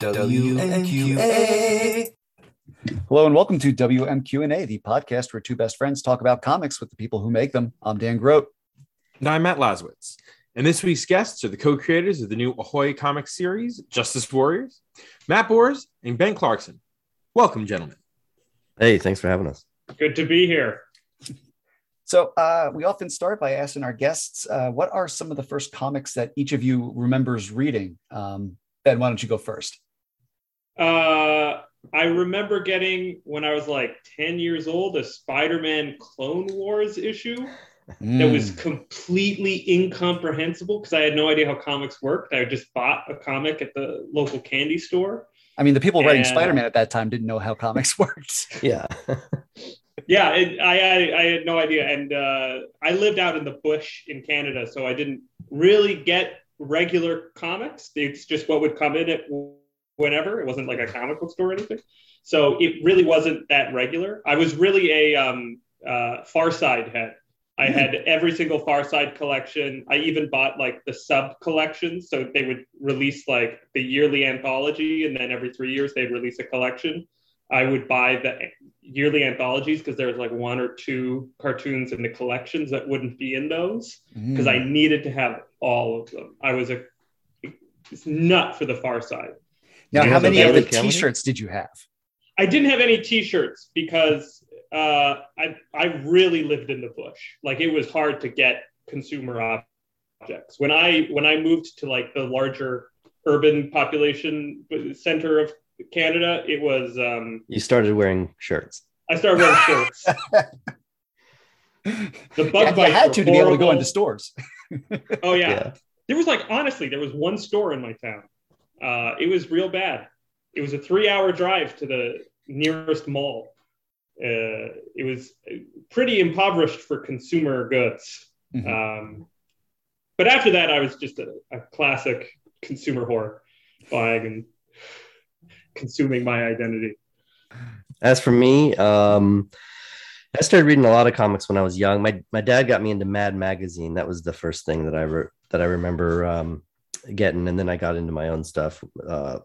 WMQA. Hello and welcome to WMQ&A, the podcast where two best friends talk about comics with the people who make them. I'm Dan Grote. And I'm Matt Lazorwitz. And this week's guests are the co-creators of the new Ahoy comic series, Justice Warriors, Matt Bors and Ben Clarkson. Welcome, gentlemen. Hey, thanks for having us. Good to be here. So uh, we often start by asking our guests, uh, what are some of the first comics that each of you remembers reading? Um, ben, why don't you go first? Uh, I remember getting when I was like 10 years old a Spider-Man Clone Wars issue mm. that was completely incomprehensible because I had no idea how comics worked. I just bought a comic at the local candy store. I mean, the people writing Spider-Man at that time didn't know how comics worked. Yeah. yeah, it, I, I, I had no idea, and uh, I lived out in the bush in Canada, so I didn't really get regular comics. It's just what would come in at whenever. It wasn't like a comic book store or anything. So it really wasn't that regular. I was really a um, uh, Far Side head. I had every single Far Side collection. I even bought like the sub collections. So they would release like the yearly anthology, and then every three years they'd release a collection. I would buy the yearly anthologies because there was like one or two cartoons in the collections that wouldn't be in those because mm. I needed to have all of them. I was a nut for the Far Side. Now, how many of the T-shirts did you have? I didn't have any T-shirts because uh, I I really lived in the bush. Like it was hard to get consumer objects. When I when I moved to like the larger urban population center of Canada, it was. Um, you started wearing shirts. I started wearing shirts. the bug yeah, you had to to be able to go into stores. oh yeah. yeah. there was like honestly, there was one store in my town uh, it was real bad. It was a three-hour drive to the nearest mall. Uh, it was pretty impoverished for consumer goods. Mm-hmm. Um, but after that, I was just a, a classic consumer whore, buying and consuming my identity. As for me, um, I started reading a lot of comics when I was young. My my dad got me into Mad Magazine. That was the first thing that I re- that I remember um, getting, and then I got into my own stuff, uh,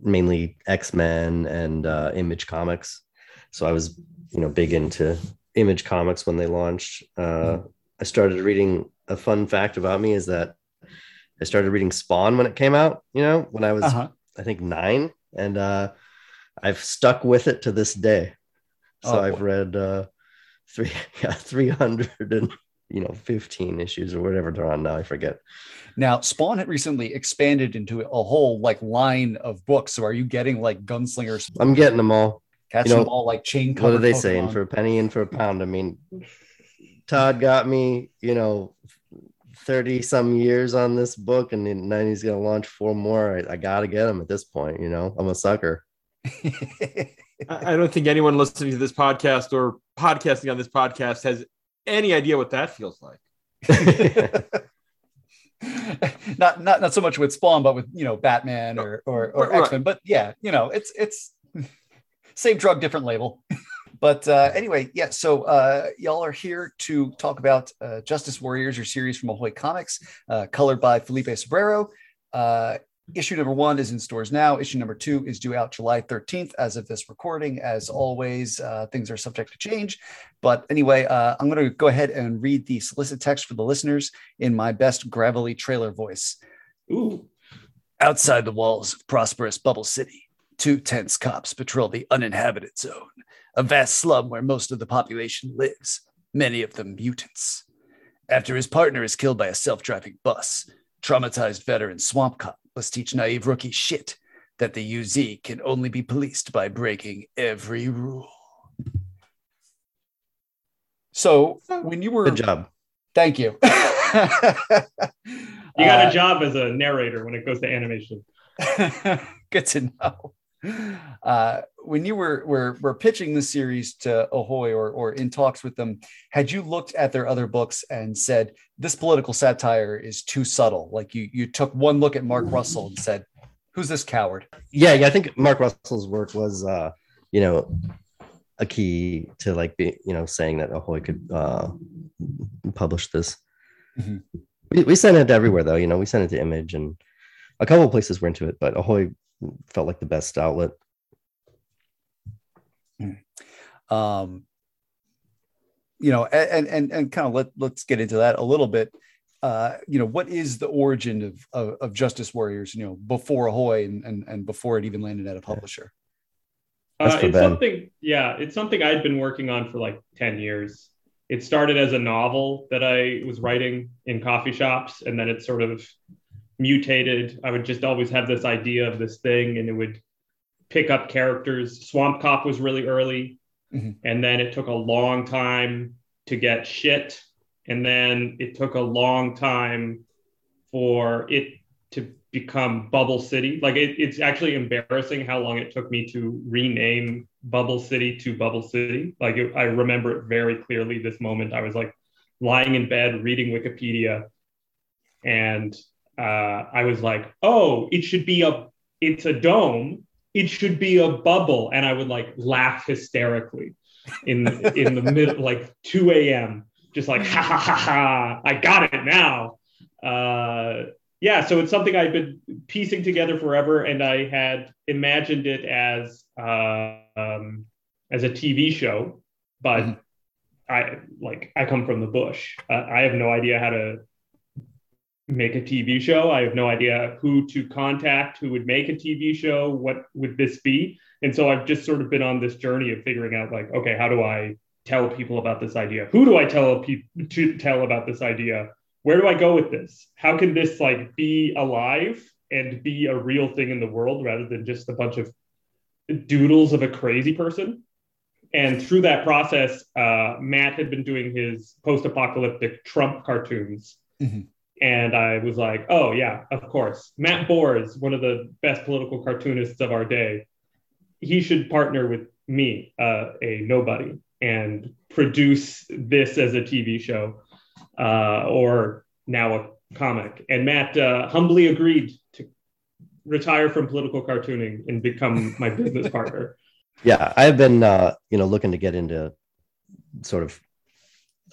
mainly X Men and uh, Image Comics. So I was, you know, big into Image Comics when they launched. Uh, I started reading. A fun fact about me is that I started reading Spawn when it came out. You know, when I was, uh-huh. I think nine, and uh, I've stuck with it to this day. So oh, I've read uh, three, yeah, three hundred and you know 15 issues or whatever they're on now i forget. Now spawn had recently expanded into a whole like line of books. So are you getting like gunslingers? I'm getting them all. Catching you know, them all like chain what are they Pokemon. saying? for a penny and for a pound i mean todd got me you know 30 some years on this book and then he's going to launch four more. I, I gotta get him at this point you know? I'm a sucker. I don't think anyone listening to this podcast or podcasting on this podcast has any idea what that feels like. not not not so much with Spawn, but with you know Batman or or, or right. X Men. But yeah, you know it's it's same drug, different label. but uh, anyway, yeah. So uh, y'all are here to talk about uh, Justice Warriors, your series from Ahoy Comics, uh, colored by Felipe Sobreiro. Issue number one is in stores now. Issue number two is due out July 13th as of this recording. As always, uh, things are subject to change. But anyway, uh, I'm going to go ahead and read the solicit text for the listeners in my best gravelly trailer voice. Ooh. Outside the walls of prosperous Bubble City, two tense cops patrol the uninhabited zone, a vast slum where most of the population lives, many of them mutants. After his partner is killed by a self driving bus, traumatized veteran Swamp Cop Let's teach naive rookie shit that the UZ can only be policed by breaking every rule. So when you were good job, thank you. you got a uh, job as a narrator when it goes to animation. good to know. Uh, when you were, were were pitching the series to Ahoy or or in talks with them, had you looked at their other books and said this political satire is too subtle? Like you you took one look at Mark Russell and said, "Who's this coward?" Yeah, yeah. I think Mark Russell's work was, uh, you know, a key to like be you know saying that Ahoy could uh, publish this. Mm-hmm. We, we sent it everywhere though. You know, we sent it to Image and a couple places were into it, but Ahoy felt like the best outlet. Um, you know, and and and kind of let let's get into that a little bit. Uh, you know, what is the origin of, of, of Justice Warriors? You know, before Ahoy and, and and before it even landed at a publisher. Uh, it's something, yeah, it's something I'd been working on for like ten years. It started as a novel that I was writing in coffee shops, and then it sort of mutated. I would just always have this idea of this thing, and it would pick up characters. Swamp Cop was really early, mm-hmm. and then it took a long time to get shit, and then it took a long time for it to become Bubble City. Like it, it's actually embarrassing how long it took me to rename Bubble City to Bubble City. Like it, I remember it very clearly. This moment, I was like lying in bed reading Wikipedia, and uh, I was like, "Oh, it should be a, it's a dome. It should be a bubble," and I would like laugh hysterically in in the mid like 2 a.m. Just like ha ha ha ha! I got it now. Uh, yeah, so it's something I've been piecing together forever, and I had imagined it as uh, um, as a TV show, but mm-hmm. I like I come from the bush. Uh, I have no idea how to make a TV show. I have no idea who to contact, who would make a TV show, what would this be? And so I've just sort of been on this journey of figuring out like, okay, how do I tell people about this idea? Who do I tell people to tell about this idea? Where do I go with this? How can this like be alive and be a real thing in the world rather than just a bunch of doodles of a crazy person? And through that process, uh, Matt had been doing his post-apocalyptic Trump cartoons. Mm-hmm and I was like, oh, yeah, of course. Matt Bors, one of the best political cartoonists of our day, he should partner with me, uh, a nobody, and produce this as a TV show uh, or now a comic. And Matt uh, humbly agreed to retire from political cartooning and become my business partner. Yeah, I've been, uh, you know, looking to get into sort of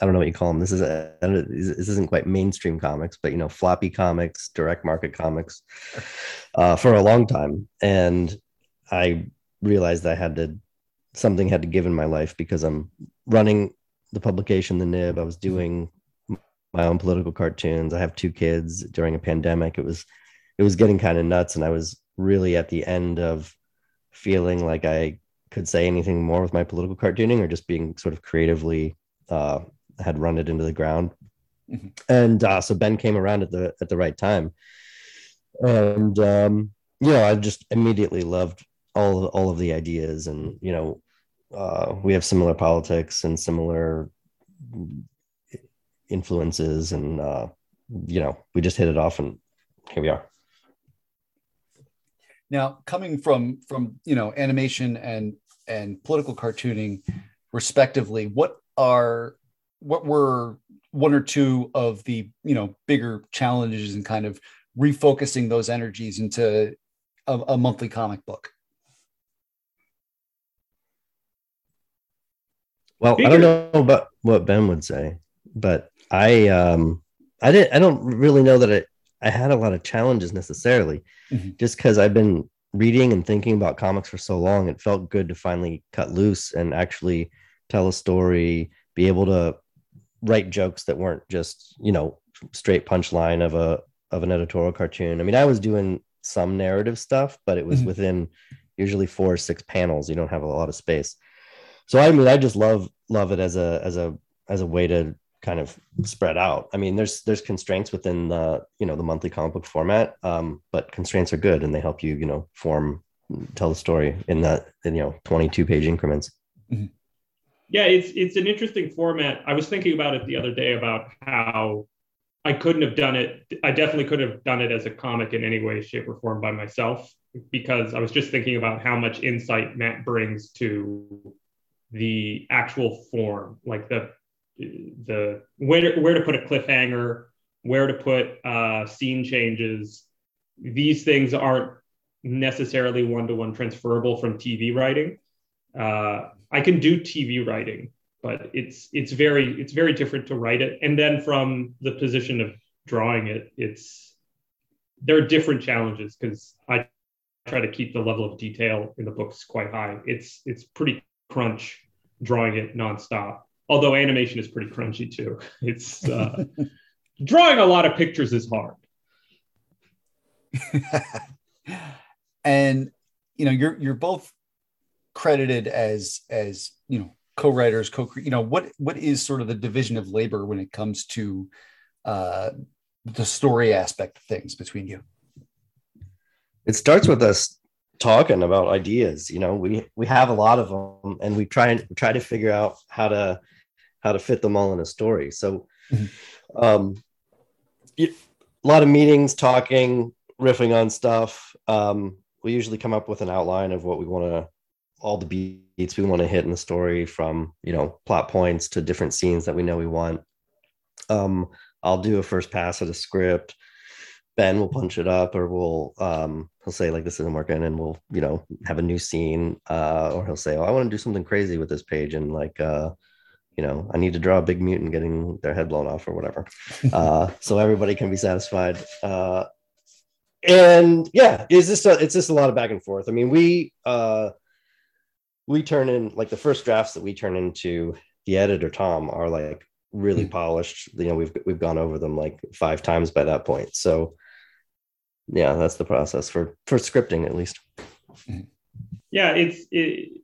I don't know what you call them. This is a, this isn't quite mainstream comics, but you know, floppy comics, direct market comics, uh, for a long time. And I realized I had to something had to give in my life because I'm running the publication, the Nib. I was doing my own political cartoons. I have two kids. During a pandemic, it was it was getting kind of nuts, and I was really at the end of feeling like I could say anything more with my political cartooning or just being sort of creatively uh, had run it into the ground. Mm-hmm. And uh, so Ben came around at the at the right time, and um, you know I just immediately loved all of, all of the ideas, and you know uh, we have similar politics and similar influences, and uh, you know we just hit it off, and here we are. Now, coming from from you know animation and and political cartooning, respectively, what are what were one or two of the you know bigger challenges and kind of refocusing those energies into a, a monthly comic book? Well i don't know about what ben would say but i um i didn't i don't really know that it i had a lot of challenges necessarily. Mm-hmm. just because i've been reading and thinking about comics for so long it felt good to finally cut loose and actually tell a story be able to write jokes that weren't just you know straight punchline of a of an editorial cartoon. I mean, I was doing some narrative stuff, but it was mm-hmm. within usually four or six panels. You don't have a lot of space. So I mean, I just love love it as a as a as a way to kind of spread out. I mean, there's there's constraints within the you know the monthly comic book format, um, but constraints are good and they help you you know form tell the story in that in, you know 22 page increments. Mm-hmm yeah, it's it's an interesting format. I was thinking about it the other day about how I couldn't have done it. I definitely could have done it as a comic in any way, shape, or form by myself because I was just thinking about how much insight Matt brings to the actual form, like the the where to, where to put a cliffhanger, where to put uh, scene changes. These things aren't necessarily one to one transferable from TV writing. Uh, I can do TV writing, but it's it's very it's very different to write it. And then from the position of drawing it, it's there are different challenges because I try to keep the level of detail in the books quite high. It's it's pretty crunch drawing it nonstop. Although animation is pretty crunchy too. It's uh, drawing a lot of pictures is hard. and you know, you're you're both credited as as you know co-writers, co you know what what is sort of the division of labor when it comes to uh, the story aspect of things between you? It starts with us talking about ideas. You know, we we have a lot of them, and we try and try to figure out how to how to fit them all in a story. So, mm-hmm. um, a lot of meetings, talking, riffing on stuff. Um, we usually come up with an outline of what we want to all the beats we want to hit in the story from you know plot points to different scenes that we know we want. Um i'll do a first pass at a script. Ben will punch it up or we'll um he'll say like this isn't working and we'll you know have a new scene uh or he'll say oh i want to do something crazy with this page and like uh you know i need to draw a big mutant getting their head blown off or whatever. Uh so everybody can be satisfied. Uh and yeah it's just a, it's just a lot of back and forth. I mean we uh we turn in like the first drafts that we turn into the editor Tom are like really mm-hmm. polished. You know, we've we've gone over them like five times by that point. So yeah, that's the process for for scripting at least. Hmm. Yeah, it's it,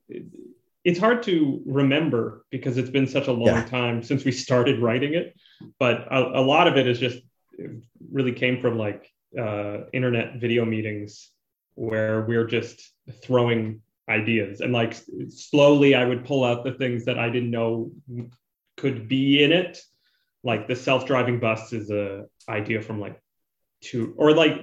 it's hard to remember because it's been such a long yeah. time since we started writing it. But a, a lot of it is just it really came from like uh, internet video meetings where we're just throwing ideas. And like slowly i would pull out the things that i didn't know could be in it. Like the self-driving bus is a idea from like two or like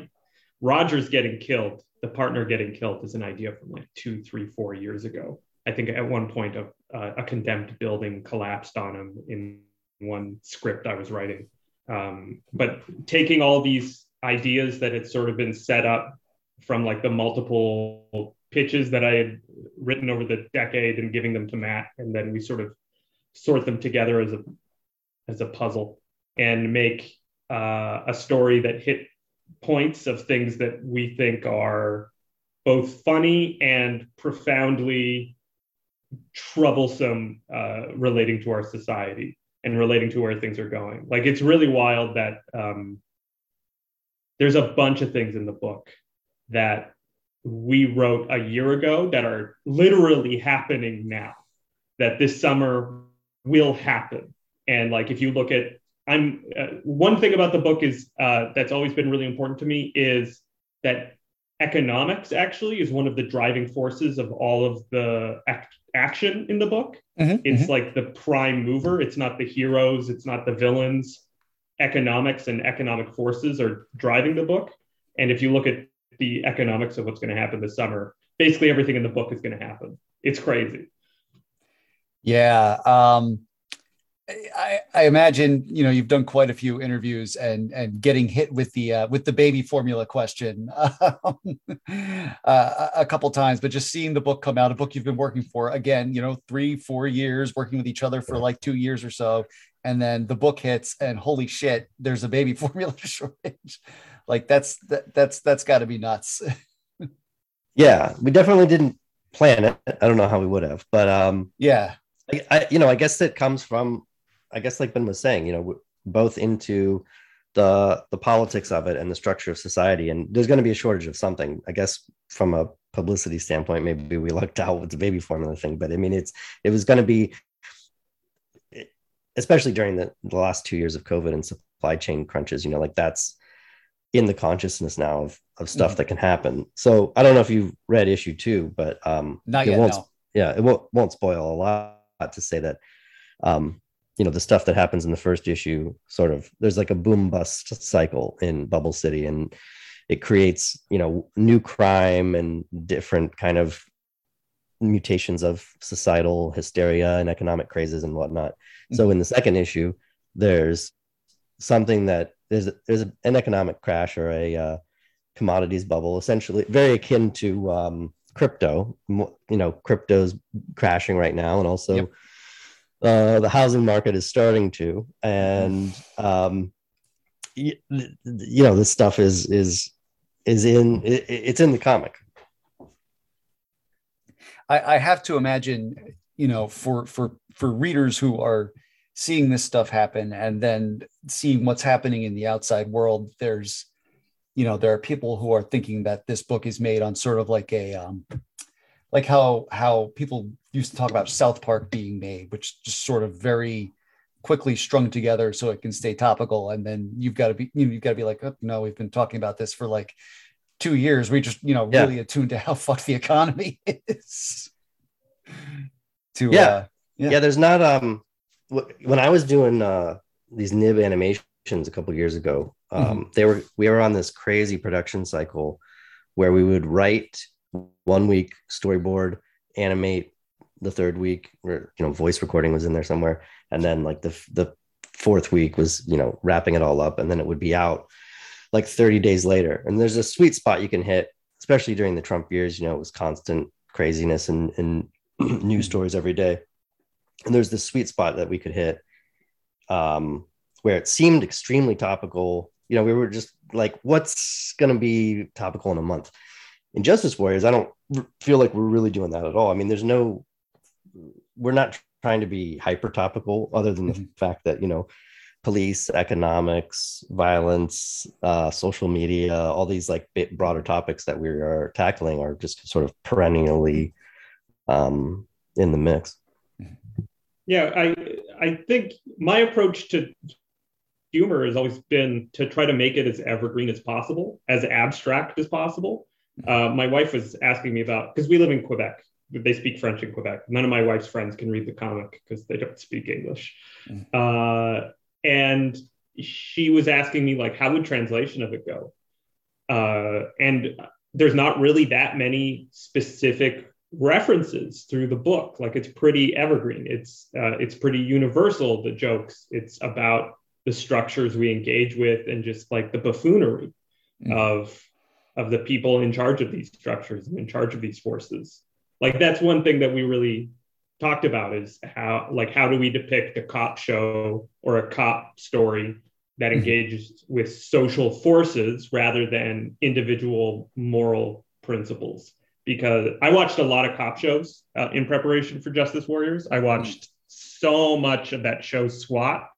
rogers getting killed the partner getting killed is an idea from like two three four years ago. I think at one point a, a condemned building collapsed on him in one script i was writing. Um, but taking all these ideas that had sort of been set up from like the multiple pitches that I had written over the decade and giving them to Matt, and then we sort of sort them together as a as a puzzle and make uh, a story that hit points of things that we think are both funny and profoundly troublesome uh, relating to our society and relating to where things are going. Like it's really wild that um, there's a bunch of things in the book that we wrote a year ago that are literally happening now that this summer will happen. And like if you look at i'm uh, one thing about the book is uh, that's always been really important to me is that economics actually is one of the driving forces of all of the act- action in the book. Mm-hmm, it's mm-hmm. like the prime mover. It's not the heroes. It's not the villains. Economics and economic forces are driving the book. And if you look at the economics of what's going to happen this summer. Basically, everything in the book is going to happen. It's crazy. Yeah. Um, I, I, imagine you know you've done quite a few interviews and and getting hit with the uh, with the baby formula question um, uh, a couple times, but just seeing the book come out, a book you've been working for again, you know, three four years working with each other for like two years or so, and then the book hits and holy shit, there's a baby formula shortage. Like that's that, that's that's got to be nuts. yeah, we definitely didn't plan it. I don't know how we would have, but um, yeah, I, I you know I guess it comes from I guess like Ben was saying, you know, both into the the politics of it and the structure of society, and there's going to be a shortage of something. I guess from a publicity standpoint, maybe we lucked out with the baby formula thing, but I mean, it's it was going to be especially during the, the last two years of COVID and supply chain crunches, you know, like that's in the consciousness now of, of stuff mm-hmm. that can happen. So I don't know if you've read issue two, but um, Not it yet, won't, no. yeah, it won't, won't spoil a lot to say that, um, you know, the stuff that happens in the first issue sort of, there's like a boom bust cycle in Bubble City and it creates, you know, new crime and different kind of mutations of societal hysteria and economic crazes and whatnot. Mm-hmm. So in the second issue, there's something that there's there's an economic crash or a uh, commodities bubble, essentially very akin to um, crypto. You know, crypto's crashing right now, and also yep. uh, the housing market is starting to. And um, you, you know, this stuff is is is in it, it's in the comic. I, I have to imagine, you know, for for for readers who are seeing this stuff happen and then seeing what's happening in the outside world, there's, you know, there are people who are thinking that this book is made on sort of like a um, like how how people used to talk about South Park being made, which just sort of very quickly strung together so it can stay topical. And then you've got to be you know, you've got to be like, oh, no, we've been talking about this for like two years. We just you know yeah. really attuned to how fucked the economy is. to yeah. Uh, yeah, yeah. There's not um when I was doing uh these nib animations a couple years ago, um, mm-hmm. they were we were on this crazy production cycle where we would write one week storyboard, animate the third week, where you know, voice recording was in there somewhere, and then like the the fourth week was you know wrapping it all up, and then it would be out like 30 days later. And there's a sweet spot you can hit, especially during the Trump years. You know, it was constant craziness and, and news stories every day. And there's this sweet spot that we could hit um, where it seemed extremely topical. You know, we were just like, what's going to be topical in a month? in Justice Warriors, I don't feel like we're really doing that at all. I mean, there's no, we're not trying to be hyper topical, other than mm-hmm. the fact that you know, police, economics, violence, uh, social media, all these like bit broader topics that we are tackling are just sort of perennially um, in the mix. Yeah, I I think my approach to humor has always been to try to make it as evergreen as possible, as abstract as possible. Uh, my wife was asking me about because we live in Quebec. They speak French in Quebec. None of my wife's friends can read the comic because they don't speak English. Mm. Uh, and she was asking me like, how would translation of it go? Uh, and there's not really that many specific references through the book. Like it's pretty evergreen. It's uh, it's pretty universal. The jokes. It's about the structures we engage with and just like the buffoonery mm. of of the people in charge of these structures and in charge of these forces. Like that's one thing that we really talked about is how like how do we depict a cop show or a cop story that mm-hmm. engages with social forces rather than individual moral principles because i watched a lot of cop shows uh, in preparation for justice warriors i watched so much of that show swat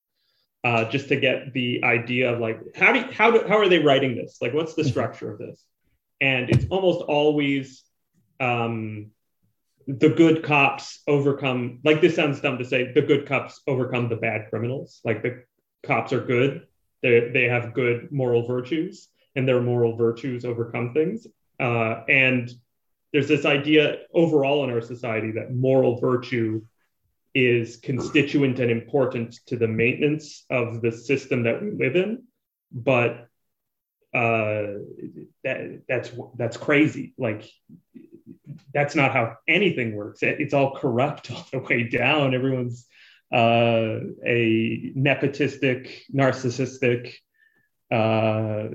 uh, just to get the idea of like how do how do, how are they writing this like what's the mm-hmm. structure of this and it's almost always um, the good cops overcome. Like this sounds dumb to say, the good cops overcome the bad criminals. Like the cops are good; they they have good moral virtues, and their moral virtues overcome things. Uh, and there's this idea overall in our society that moral virtue is constituent and important to the maintenance of the system that we live in but uh, that that's that's crazy. Like that's not how anything works. It, it's all corrupt all the way down. Everyone's uh, a nepotistic, narcissistic, uh,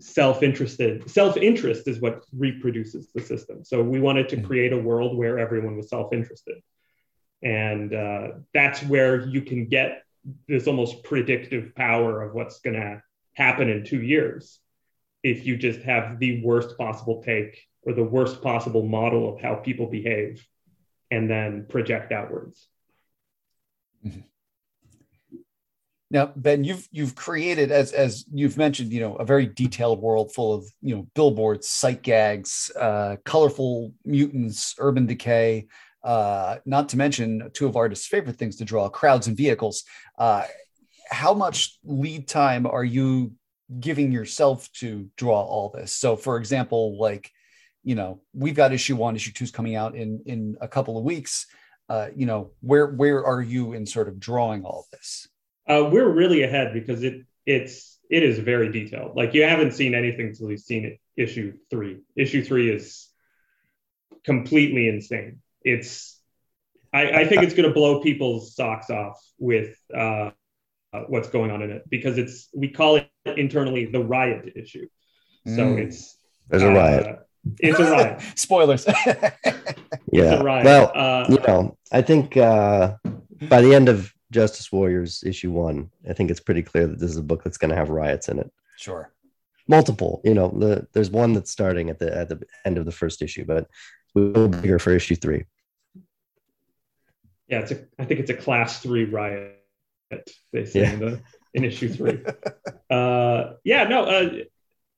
self-interested. Self-interest is what reproduces the system. So we wanted to hmm. create a world where everyone was self-interested, and uh, that's where you can get this almost predictive power of what's going to happen in two years if you just have the worst possible take or the worst possible model of how people behave and then project outwards. Mm-hmm. Now, Ben, you've you've created as as you've mentioned, you know, a very detailed world full of you know billboards, sight gags, uh, colorful mutants, urban decay. Uh, not to mention two of artists' favorite things to draw: crowds and vehicles. Uh, how much lead time are you giving yourself to draw all this. So, for example, like, you know, we've got issue one, issue two is coming out in in a couple of weeks. Uh, you know, where where are you in sort of drawing all this? Uh, we're really ahead because it it's it is very detailed. Like you haven't seen anything until you've seen it. Issue three. Issue three is completely insane. It's I, I think it's going to blow people's socks off with uh, uh, what's going on in it because it's we call it internally the riot issue. So mm. it's there's a riot. Uh, it's a riot. Spoilers. yeah. Well, uh, you know, I think uh, by the end of Justice Warriors issue one, I think it's pretty clear that this is a book that's going to have riots in it. Sure. Multiple. You know, the, there's one that's starting at the at the end of the first issue, but we'll be here for issue three. Yeah, it's a. I think it's a class three riot. They say Yeah. in, the, in issue three. uh, yeah, no. Uh,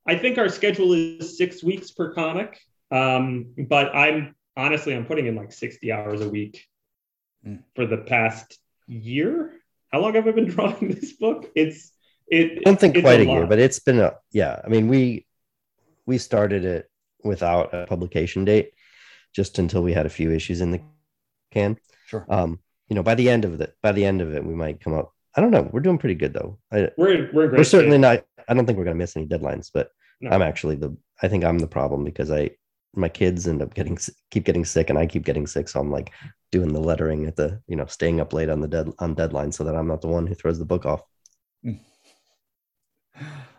I think our schedule is six weeks per comic. Um, but I'm honestly I'm putting in like 60 hours a week Mm. for the past year. How long have I been drawing this book? It's it. I don't think quite a, year, but it's been a yeah. I mean, we we started it without a publication date, just until we had a few issues in the can. Sure. Um, you know, by the end of it, by the end of it, we might come up. I don't know. We're doing pretty good though. I, we're we're great we're certainly shape. not. I don't think we're going to miss any deadlines, but No. I'm actually the. I think I'm the problem because I my kids end up getting keep getting sick and I keep getting sick, so I'm like doing the lettering at the you know staying up late on the dead on deadline so that I'm not the one who throws the book off.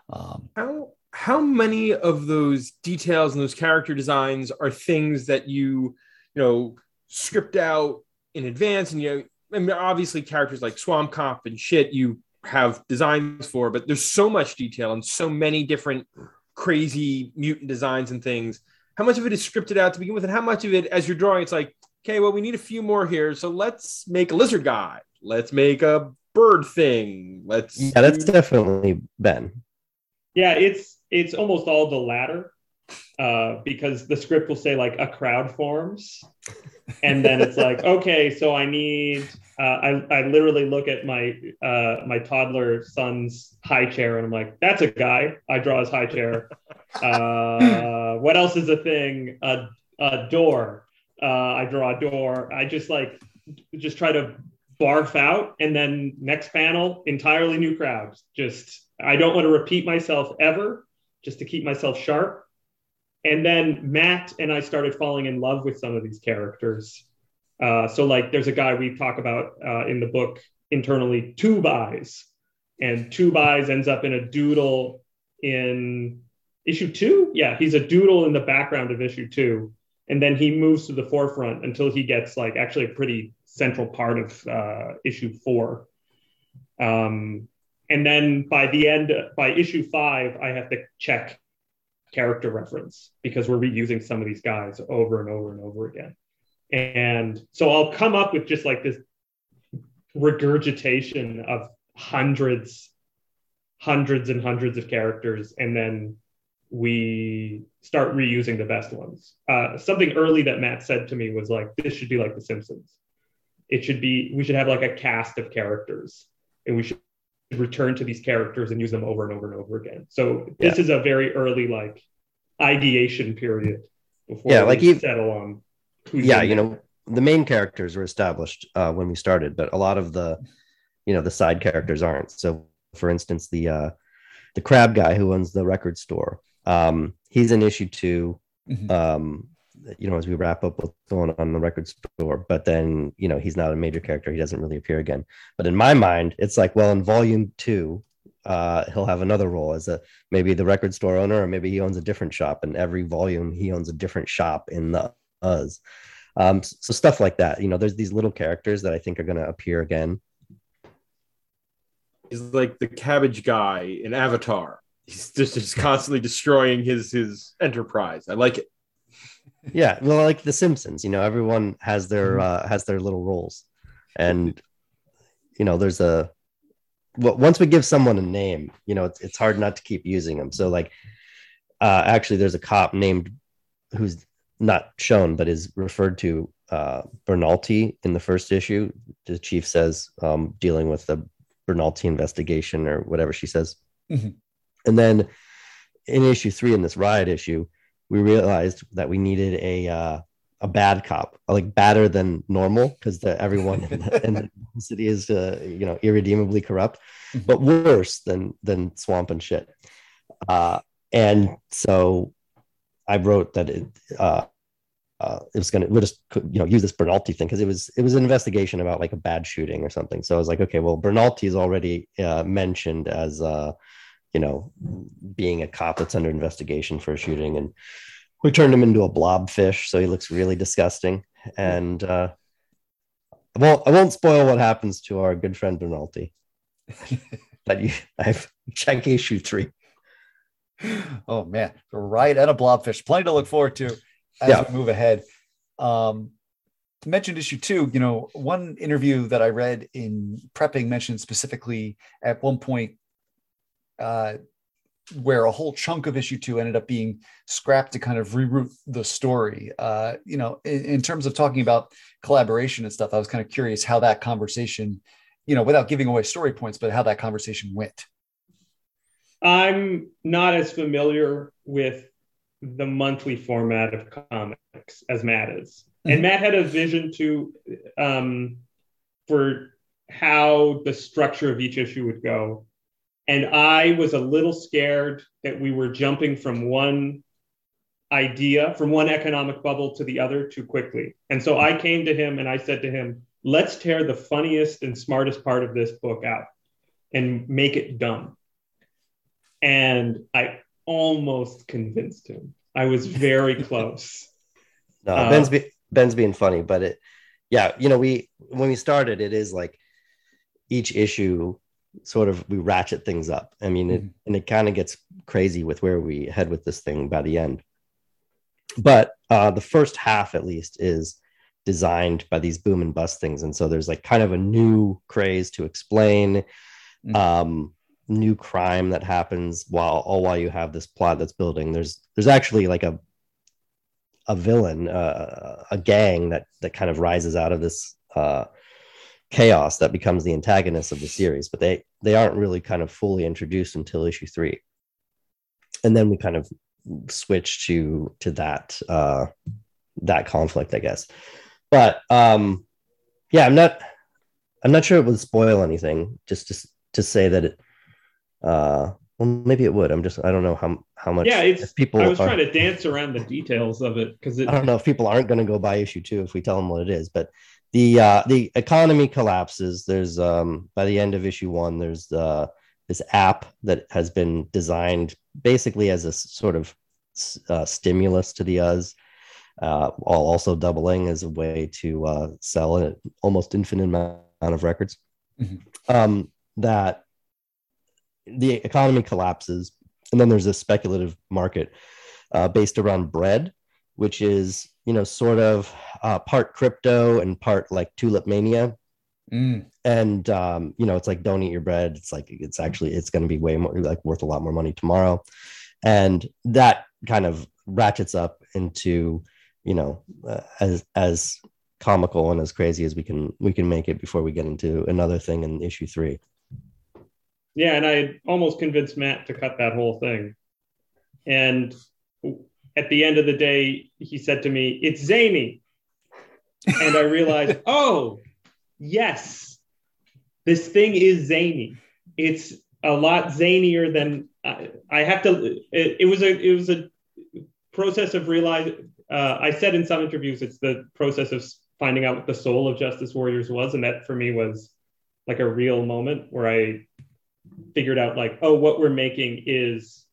Um, How how many of those details and those character designs are things that you you know script out in advance? And you know I mean obviously characters like Swamp Cop and shit you have designs for but there's so much detail and so many different crazy mutant designs and things. How much of it is scripted out to begin with? And how much of it as you're drawing it's like okay well we need a few more here so let's make a lizard guy let's make a bird thing let's Yeah, that's do- definitely Ben. Yeah, it's it's almost all the latter, uh, because the script will say like a crowd forms, and then it's like okay, so I need. Uh, I I literally look at my uh, my toddler son's high chair and I'm like, that's a guy. I draw his high chair. Uh, what else is a thing? A a door. Uh, I draw a door. I just like just try to barf out and then next panel entirely new crowds just i don't want to repeat myself ever just to keep myself sharp. And then matt and i started falling in love with some of these characters. Uh, so like there's a guy we talk about uh, in the book internally two buys and two buys ends up in a doodle in issue two? Yeah he's a doodle in the background of issue two and then he moves to the forefront until he gets like actually a pretty central part of uh, issue four. Um, and then by the end, by issue five, I have to check character reference because we're reusing some of these guys over and over and over again. And so I'll come up with just like this regurgitation of hundreds, hundreds and hundreds of characters, and then we start reusing the best ones. Uh, something early that Matt said to me was like, "This should be like The Simpsons. It should be. We should have like a cast of characters, and we should return to these characters and use them over and over and over again." So this is a very early like ideation period before Yeah, we like you- settle on. yeah you know the main characters were established uh, when we started but a lot of the you know the side characters aren't so for instance the uh the crab guy who owns the record store um he's an issue two mhm. um you know as we wrap up what's going on in the record store but then you know he's not a major character. He doesn't really appear again. But in my mind it's like well in volume two uh he'll have another role as a maybe the record store owner or maybe he owns a different shop and every volume he owns a different shop in the UZ. Um so stuff like that. You know there's these little characters that i think are going to appear again. He's like the cabbage guy in Avatar. He's just, just constantly destroying his his enterprise. I like it. yeah well like the simpsons you know everyone has their uh has their little roles and you know there's a well, once we give someone a name you know it's, it's hard not to keep using them so like uh actually there's a cop named who's not shown but is referred to uh bernalti in the first issue the chief says um dealing with the bernalti investigation or whatever she says Mhm. And then in issue three in this riot issue we realized that we needed a uh, a bad cop, like badder than normal, because everyone in the, in the city is uh, you know irredeemably corrupt, but worse than than swamp and shit. Uh, and so I wrote that it uh, uh, it was gonna we'll just you know use this Bernalti thing because it was it was an investigation about like a bad shooting or something. So I was like, okay, well Bernalti is already uh, mentioned as uh, you know being a cop that's under investigation for a shooting and we turned him into a blobfish so he looks really disgusting and uh I won't, I won't spoil what happens to our good friend Bernalti. but you I've check issue three. oh man, a riot and a blobfish. Plenty to look forward to as Yeah. we move ahead. Um, mentioned issue two, you know, one interview that I read in prepping mentioned specifically at one point uh, where a whole chunk of issue two ended up being scrapped to kind of reroute the story. Uh, you know, in, in, terms of talking about collaboration and stuff, I was kind of curious how that conversation, you know, without giving away story points, but how that conversation went. I'm not as familiar with the monthly format of comics as Matt is. Mm-hmm. And Matt had a vision to um, for how the structure of each issue would go. And I was a little scared that we were jumping from one idea, from one economic bubble to the other too quickly. And so I came to him and I said to him, let's tear the funniest and smartest part of this book out and make it dumb. And I almost convinced him. I was very close. no, uh, Ben's, be- Ben's being funny, but it, yeah, you know, we, when we started, it is like each issue sort of we ratchet things up. I mean, it, mm-hmm. and it kind of gets crazy with where we head with this thing by the end. But uh, the first half, at least, is designed by these boom and bust things, and so there's like kind of a new craze to explain, mm-hmm. um, new crime that happens while all while you have this plot that's building. There's there's actually like a a villain, uh, a gang that that kind of rises out of this uh, chaos that becomes the antagonist of the series but they they aren't really kind of fully introduced until issue three. And then we kind of switch to to that uh that conflict i guess. But um yeah i'm not i'm not sure it would spoil anything just to to say that it uh well maybe it would. I'm just i don't know how how much yeah it's people i was are, trying to dance around the details of it because i don't know if people aren't going to go buy issue two if we tell them what it is but the uh, the economy collapses. There's um, by the end of issue one, there's uh, this app that has been designed basically as a sort of uh, stimulus to the UZ, uh, while also doubling as a way to uh, sell an almost infinite amount of records. Mm-hmm. Um, that the economy collapses, and then there's a speculative market uh, based around bread, which is you know sort of uh, part crypto and part like tulip mania. Mm. And um, you know, it's like don't eat your bread. It's like it's actually it's going to be way more like worth a lot more money tomorrow, and that kind of ratchets up into you know uh, as as comical and as crazy as we can we can make it before we get into another thing in issue three. Yeah, and I almost convinced Matt to cut that whole thing, and at the end of the day, he said to me, "It's zany." and I realized, oh, yes, this thing is zany. It's a lot zanier than I, I have to. It, it, was a it was a process of realize. Uh, I said in some interviews, it's the process of finding out what the soul of Justice Warriors was, and that for me was like a real moment where I figured out like, oh, what we're making is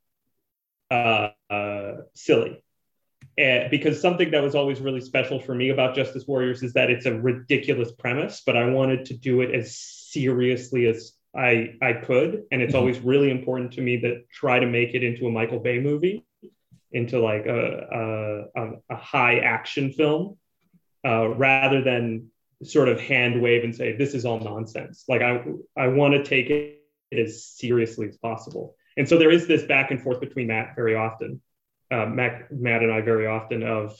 uh, uh, silly and because something that was always really special for me about Justice Warriors is that it's a ridiculous premise, but I wanted to do it as seriously as I I could, and it's mm-hmm. always really important to me that try to make it into a Michael Bay movie, into like a a, a high action film, uh, rather than sort of hand wave and say this is all nonsense. Like I I want to take it as seriously as possible, and so there is this back and forth between Matt very often uh, Matt, Matt and I very often of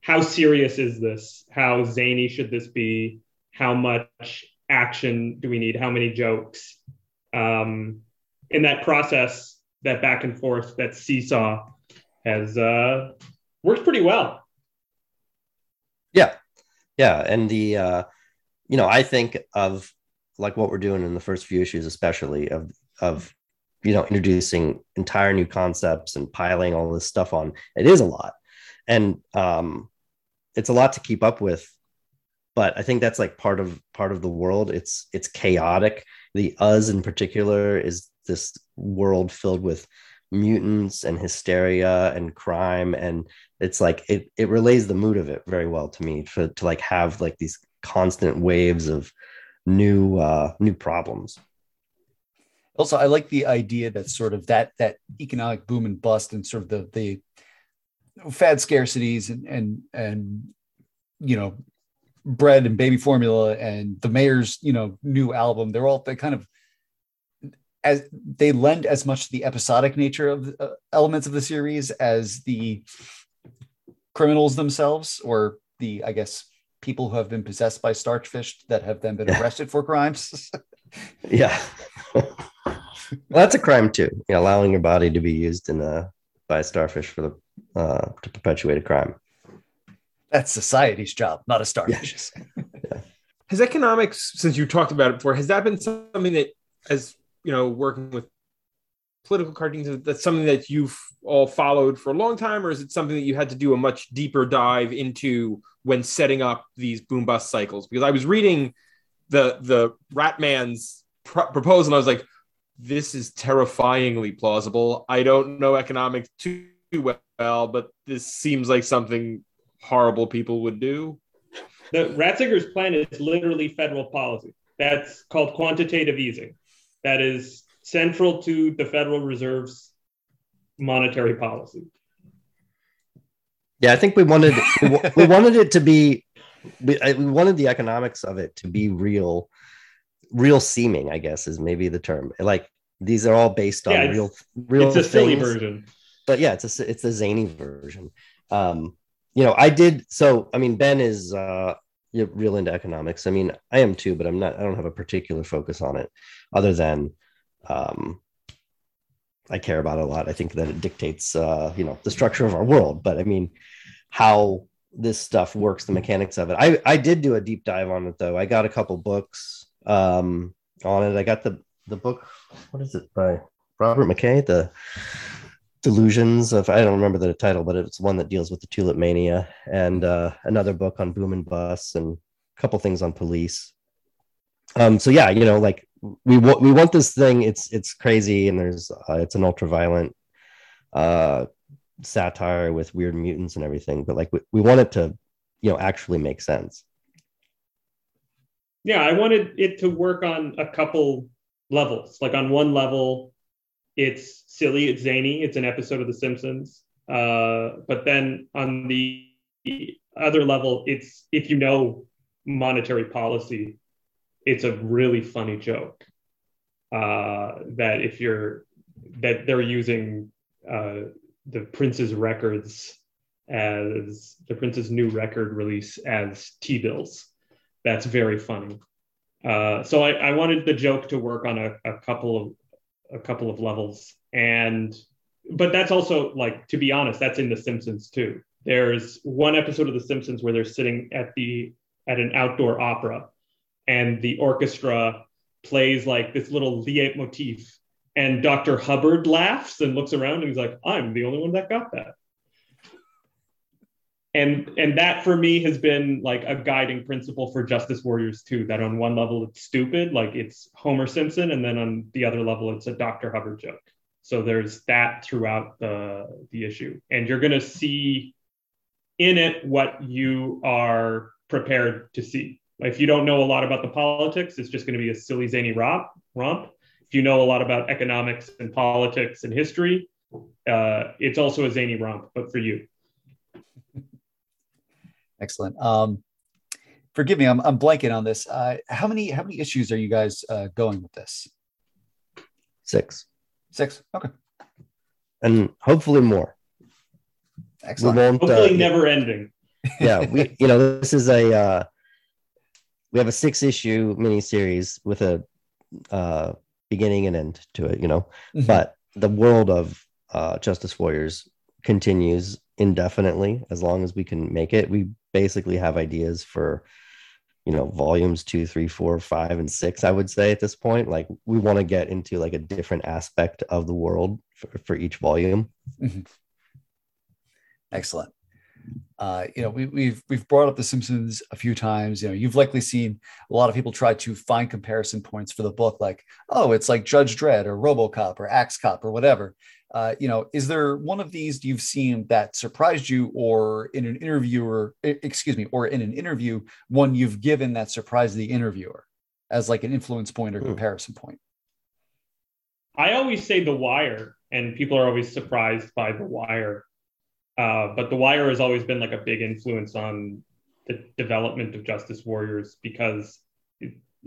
how serious is this? How zany should this be? How much action do we need? How many jokes? Um, in that process, that back and forth, that seesaw has uh, worked pretty well. Yeah, yeah, and the uh, you know I think of like what we're doing in the first few issues, especially of of you know introducing entire new concepts and piling all this stuff on it is a lot. And um it's a lot to keep up with but i think that's like part of part of the world. It's it's chaotic. The UZ in particular is this world filled with mutants and hysteria and crime and it's like it it relays the mood of it very well to me to, to like have like these constant waves of new uh new problems also i like the idea that sort of that that economic boom and bust and sort of the the fad scarcities and and and you know bread and baby formula and the mayor's you know new album they're all they kind of as they lend as much to the episodic nature of uh, elements of the series as the criminals themselves or the i guess people who have been possessed by starchfish that have then been Yeah. arrested for crimes Yeah. Well, that's a crime too. You know, allowing your body to be used in a by a starfish for the uh, to perpetuate a crime. that's society's job not a starfish's Has economics, since you talked about it before, has that been something that, as you know, working with political cartoons, that's something that you've all followed for a long time, or is it something that you had to do a much deeper dive into when setting up these boom bust cycles? Because I was reading the the Ratman's pro- proposal, and I was like, this is terrifyingly plausible. I don't know economics too well, but this seems like something horrible people would do. The Ratzinger's plan is literally federal policy. That's called quantitative easing. That is central to the Federal Reserve's monetary policy. Yeah, I think we wanted we, wanted it to be we, we wanted the economics of it to be real, real seeming. I guess is maybe the term. Like these are all based on Yeah, real, real. it's a silly version. but yeah, it's a it's a zany version. Um, you know, I did so. I mean, Ben is uh, real into economics. I mean, I am too, but I'm not. I don't have a particular focus on it, other than um, I care about it a lot. I think that it dictates, uh, you know, the structure of our world. But I mean, how this stuff works, the mechanics of it. I I did do a deep dive on it though. I got a couple books um, on it. I got the the book. What is it by Robert McKay? The delusions of I don't remember the title, but it's one that deals with the tulip mania, and uh, another book on boom and bust, and a couple things on police. Um, so yeah, you know, like we wa- we want this thing. It's it's crazy, and there's uh, it's an ultra violent uh, satire with weird mutants and everything. But like we, we want it to, you know, actually make sense. Yeah, I wanted it to work on a couple levels. Like on one level, it's silly, it's zany, it's an episode of The Simpsons. Uh, but then on the other level, it's if you know monetary policy, it's a really funny joke. Uh, that if you're that they're using uh, the Prince's records as the Prince's new record release as T bills that's very funny. Uh, so I, I wanted the joke to work on a, a couple of a couple of levels, and but that's also like to be honest, that's in The Simpsons too. There's one episode of The Simpsons where they're sitting at the at an outdoor opera, and the orchestra plays like this little leitmotif, and Dr. Hibbert laughs and looks around and he's like, "I'm the only one that got that." And and that for me has been like a guiding principle for justice warriors too that on one level it's stupid like it's homer simpson and then on the other level it's a dr hibbert joke. So there's that throughout the the issue. And you're going to see in it what you are prepared to see. If you don't know a lot about the politics it's just going to be a silly zany romp romp. If you know a lot about economics and politics and history uh, it's also a zany romp but for you Excellent. Um, forgive me, I'm, I'm blanking on this. Uh, how many how many issues are you guys uh, going with this? Six, Six. Okay. and hopefully more. We Excellent. won't. uh, hopefully never ending yeah, we you know this is a uh, we have a six issue miniseries with a uh, beginning and end to it, you know. Mhm. But the world of uh, Justice Warriors continues indefinitely as long as we can make it. We basically have ideas for you know volumes two, three, four, five, and six. I would say at this point, like we want to get into like a different aspect of the world for, for each volume. Excellent. Uh, you know, we, we've we've brought up The Simpsons a few times. You know, you've likely seen a lot of people try to find comparison points for the book, like, oh, it's like Judge Dredd or RoboCop or Axe Cop or whatever. Uh, you know, is there one of these you've seen that surprised you, or in an interview, or e- excuse me, or in an interview, one you've given that surprised the interviewer as like an influence point or Hmm. comparison point? I always say The Wire, and people are always surprised by The Wire. Uh, but The Wire has always been like a big influence on the development of Justice Warriors because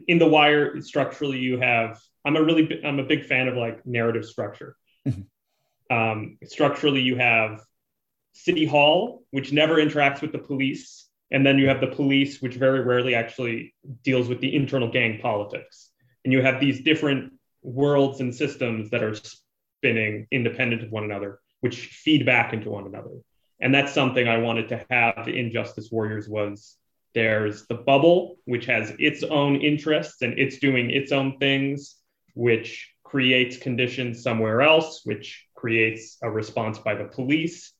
in the wire structurally you have i'm a really i'm a big fan of like narrative structure mm-hmm. Um, structurally you have city hall which never interacts with the police and then you have the police which very rarely actually deals with the internal gang politics. And you have these different worlds and systems that are spinning independent of one another which feed back into one another. And that's something i wanted to have in justice warriors was. There's the bubble, which has its own interests and it's doing its own things, which creates conditions somewhere else, which creates a response by the police.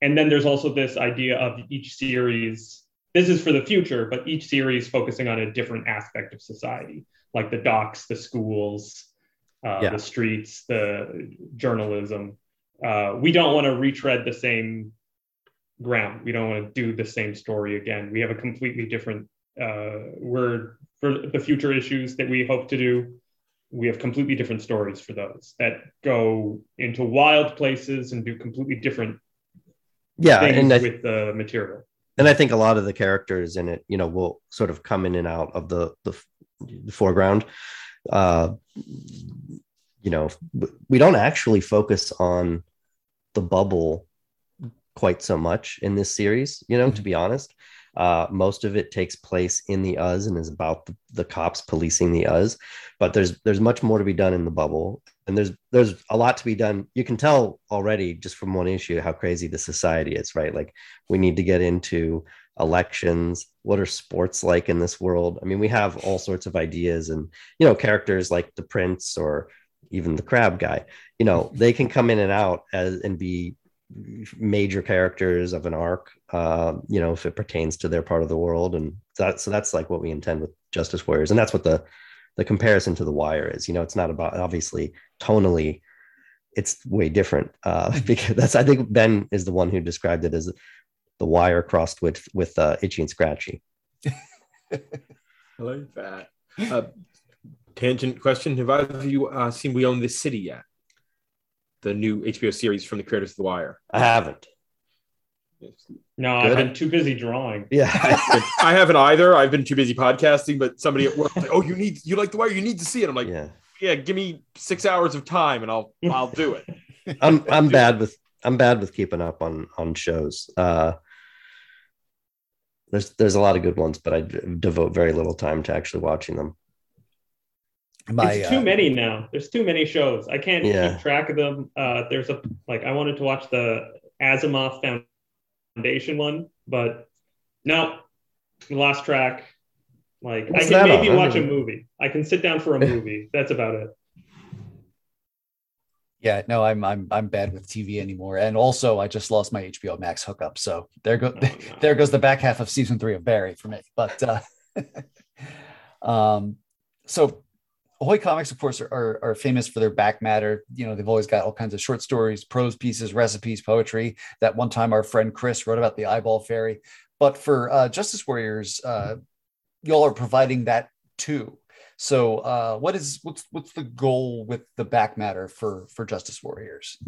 And then there's also this idea of each series. This is for the future, but each series focusing on a different aspect of society, like the docks, the schools, uh, yeah. the streets, the journalism. Uh, we don't want to retread the same ground. We don't want to do the same story again. We have a completely different uh, we're for the future issues that we hope to do. We have completely different stories for those that go into wild places and do completely different yeah and I, with the material. And I think a lot of the characters in it, you know, will sort of come in and out of the the, the foreground. Uh, you know, we don't actually focus on the bubble quite so much in this series, you know, mm-hmm. to be honest. Uh, most of it takes place in the UZ and is about the, the, cops policing the UZ, but there's there's much more to be done in the bubble, and there's there's a lot to be done. You can tell already just from one issue how crazy the society is, right? Like we need to get into elections. What are sports like in this world? I mean, we have all sorts of ideas, and you know, characters like the prince or even the crab guy. You know, they can come in and out as and be major characters of an arc uh, you know if it pertains to their part of the world. And that so that's like what we intend with justice warriors. And that's what the the comparison to the wire is. You know it's not about obviously tonally it's way different uh because that's i think ben is the one who described it as the wire crossed with with uh, itchy and scratchy. I like that. Uh, tangent question. Have either of you uh, seen we own this city yet the new HBO series from the creators of The Wire? I haven't. No, Good. I've been too busy drawing. Yeah, I haven't either. I've been too busy podcasting. But somebody at work, like, oh, you need you like The Wire? You need to see it. I'm like, yeah, yeah. Give me six hours of time, and I'll I'll do it. I'm I'm bad with I'm bad with keeping up on on shows. Uh, there's there's a lot of good ones, but I devote very little time to actually watching them my, it's too uh, many now. There's too many shows. I can't yeah. keep track of them. Uh, there's a like I wanted to watch the Asimov Foundation one, but no, lost track. Like What's I can maybe on? watch a movie. I can sit down for a movie. That's about it. Yeah, no, I'm I'm I'm bad with TV anymore, and also I just lost my HBO Max hookup, so there go oh, no. there goes the back half of season three of Barry for me. But uh, um, so Ahoy Comics, of course, are, are, are, famous for their back matter. You know, they've always got all kinds of short stories, prose pieces, recipes, poetry. That one time our friend Chris wrote about the eyeball fairy. But for uh, Justice Warriors, uh, y'all are providing that too. So, uh, what is what's what's the goal with the back matter for for Justice Warriors?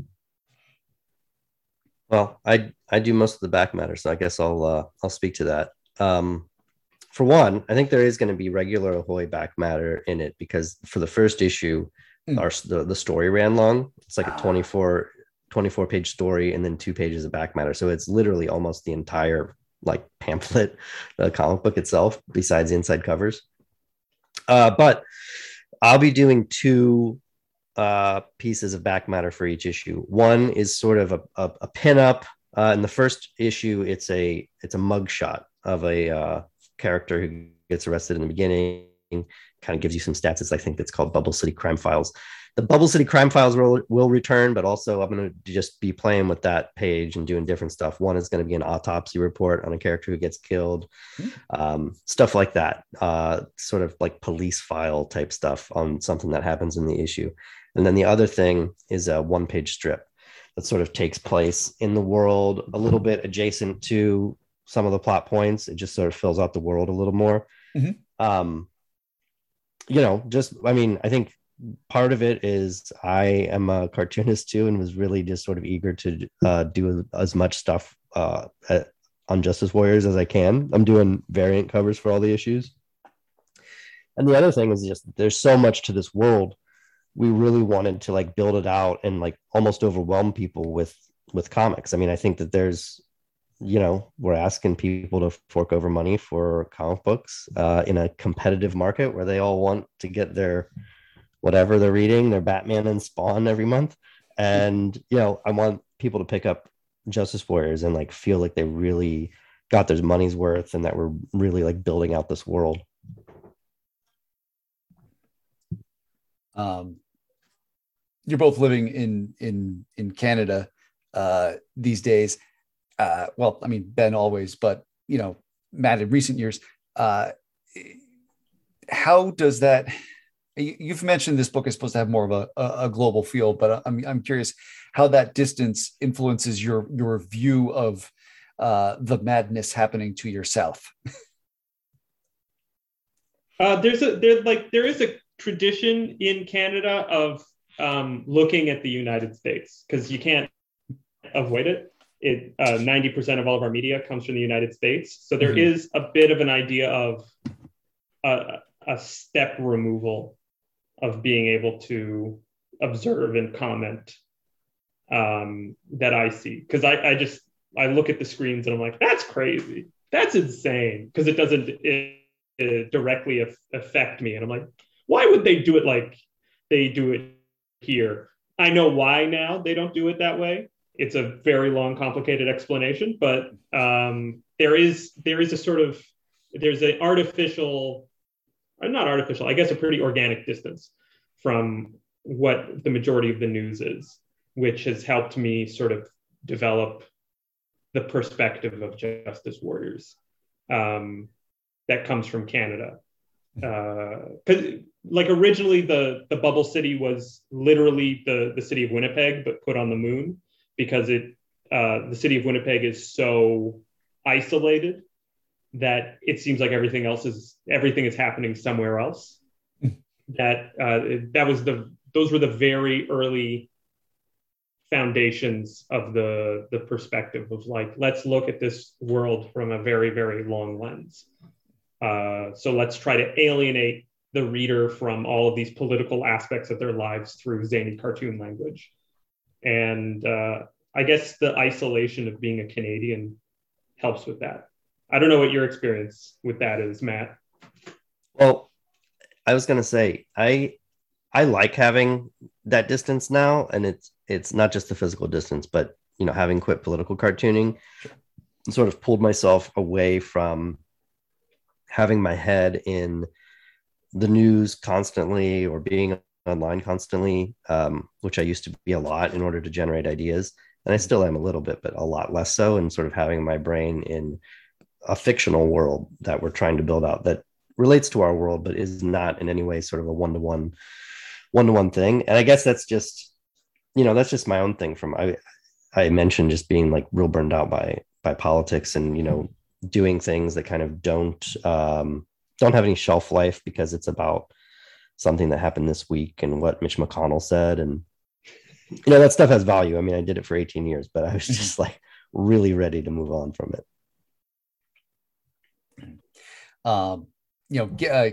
Well, I I do most of the back matter, so I guess I'll uh, I'll speak to that. Um, for one, I think there is going to be regular Ahoy back matter in it because for the first issue, mm. our the, the story ran long. It's like a ah. 24, 24 page story and then two pages of back matter. So it's literally almost the entire like pamphlet, the comic book itself, besides the inside covers. Uh, but I'll be doing two uh, pieces of back matter for each issue. One is sort of a, a, a pinup. Uh, in the first issue, it's a it's a mugshot of a uh, character who gets arrested in the beginning kind of gives you some stats. It's I think it's called Bubble City Crime Files. The Bubble City Crime Files will, will return, but also I'm going to just be playing with that page and doing different stuff. One is going to be an autopsy report on a character who gets killed, mm-hmm. um, stuff like that. Uh, sort of like police file type stuff on something that happens in the issue. And then the other thing is a one page strip that sort of takes place in the world a little bit adjacent to some of the plot points. It just sort of fills out the world a little more. Mm-hmm. Um, you know, just I mean, I think part of it is I am a cartoonist too, and was really just sort of eager to uh, do as much stuff uh, on Justice Warriors as I can. I'm doing variant covers for all the issues. And the other thing is just there's so much to this world. We really wanted to like build it out and like almost overwhelm people with with comics. I mean, I think that there's you know we're asking people to fork over money for comic books uh, in a competitive market where they all want to get their whatever they're reading their batman and spawn every month. And you know i want people to pick up justice warriors and like feel like they really got their money's worth and that we're really like building out this world. Um you're both living in in in canada uh these days uh, well, I mean, Ben always, but you know, Matt in recent years, uh, how does that? You've mentioned this book is supposed to have more of a, a, global feel, but I'm I'm curious how that distance influences your your view of uh, the madness happening to yourself. uh, there's a there like there is a tradition in Canada of um, looking at the United States because you can't avoid it it uh, 90% of all of our media comes from the United States. So there mm-hmm. is a bit of an idea of a, a step removal of being able to observe and comment um, that I see. Because I, I just I look at the screens and I'm like, that's crazy. That's insane. Because it doesn't it, it directly af- affect me. And I'm like, why would they do it like they do it here? I know why now they don't do it that way it's a very long, complicated explanation, but um, there is there is a sort of there's an artificial, uh, not artificial, I guess a pretty organic distance from what the majority of the news is, which has helped me sort of develop the perspective of justice warriors um, that comes from Canada. Because uh, like originally the the bubble city was literally the the city of Winnipeg, but put on the moon because it uh, the city of Winnipeg is so isolated that it seems like everything else is everything is happening somewhere else. that uh, that was the those were the very early foundations of the the perspective of like let's look at this world from a very very long lens. Uh, so let's try to alienate the reader from all of these political aspects of their lives through zany cartoon language and uh, I guess the isolation of being a Canadian helps with that. I don't know what your experience with that is, Matt. Well, I was gonna say I I like having that distance now, and it's it's not just the physical distance, but you know, having quit political cartooning, sort of pulled myself away from having my head in the news constantly or being online constantly, um, which I used to be a lot in order to generate ideas. And I still am a little bit, but a lot less so. And sort of having my brain in a fictional world that we're trying to build out that relates to our world, but is not in any way sort of a one to one, one to one thing. And I guess that's just, you know, that's just my own thing from I, I mentioned just being like real burned out by by politics and you know doing things that kind of don't um, don't have any shelf life because it's about something that happened this week and what Mitch McConnell said. And, you know, that stuff has value. I mean, I did it for 18 years, but I was mm-hmm. just like really ready to move on from it. Um, you know, uh,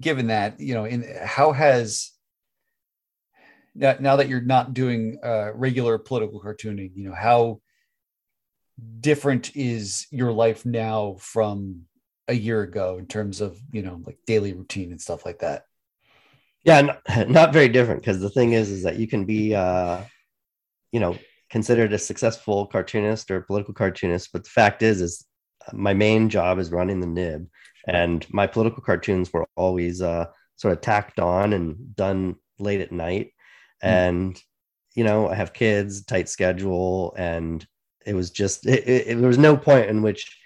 given that, you know, in how has, now, now that you're not doing uh, regular political cartooning, you know, how different is your life now from a year ago in terms of you know like daily routine and stuff like that yeah not, not very different because the thing is is that you can be uh you know considered a successful cartoonist or political cartoonist but the fact is is my main job is running the nib and my political cartoons were always uh sort of tacked on and done late at night mm-hmm. and you know i have kids tight schedule and it was just it, it, it, there was no point in which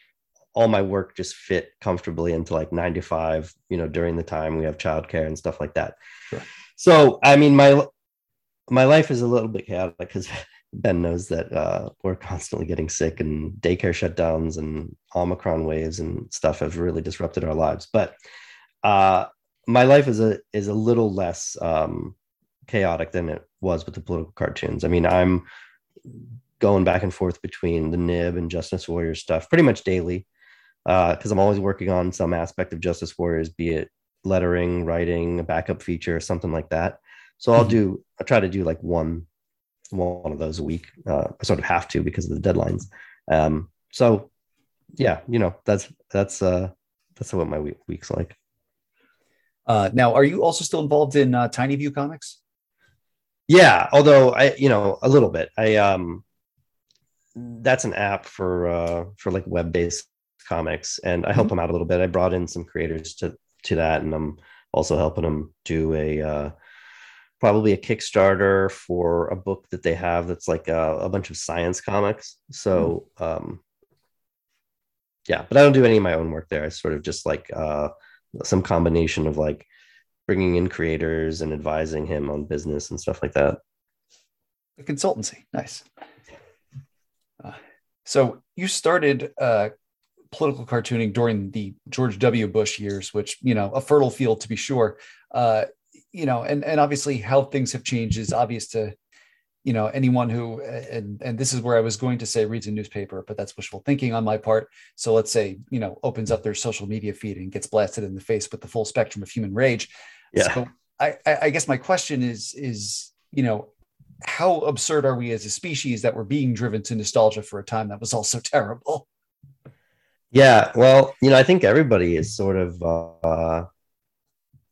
all my work just fit comfortably into like nine to five, you know, during the time we have childcare and stuff like that. Sure. So, I mean, my, my life is a little bit chaotic because Ben knows that uh, we're constantly getting sick and daycare shutdowns and Omicron waves and stuff have really disrupted our lives. But uh, my life is a is a little less um, chaotic than it was with the political cartoons. I mean, I'm going back and forth between the nib and justice warrior stuff pretty much daily because uh, i'm always working on some aspect of justice warriors be it lettering writing a backup feature something like that. So i'll mm-hmm. do i try to do like one one of those a week. Uh, i sort of have to because of the deadlines. Um, so yeah you know that's that's uh that's what my week, week's like. Uh, now are you also still involved in uh, Tinyview comics? Yeah although i you know a little bit. I um that's an app for uh for like web-based comics and i help mm-hmm. them out a little bit i brought in some creators to to that and i'm also helping them do a uh probably a kickstarter for a book that they have that's like a, a bunch of science comics so mm-hmm. um yeah but i don't do any of my own work there i sort of just like uh some combination of like bringing in creators and advising him on business and stuff like that. The consultancy, nice. Uh, so you started uh, political cartooning during the George W. Bush years, which you know a fertile field to be sure. Uh, you know, and and obviously how things have changed is obvious to you know anyone who and and this is where i was going to say reads a newspaper but that's wishful thinking on my part so let's say you know opens up their social media feed and gets blasted in the face with the full spectrum of human rage yeah. So I, I guess my question is, is, you know, how absurd are we as a species that we're being driven to nostalgia for a time that was also terrible? Yeah. Well, you know, I think everybody is sort of uh,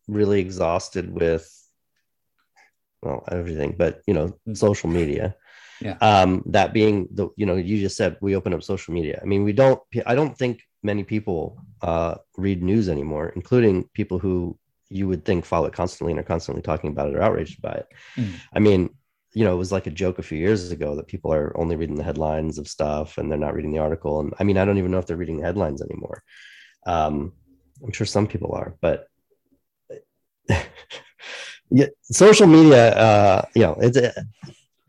really exhausted with, well, everything, but, you know, social media. Yeah. Um, that being the, you know, you just said we open up social media. I mean, we don't, I don't think many people uh, read news anymore, including people who you would think follow it constantly and are constantly talking about it or outraged by it. Mm. I mean, you know, it was like a joke a few years ago that people are only reading the headlines of stuff and they're not reading the article. And I mean, I don't even know if they're reading the headlines anymore. Um, I'm sure some people are, but yeah, social media, uh, you know, it's, it,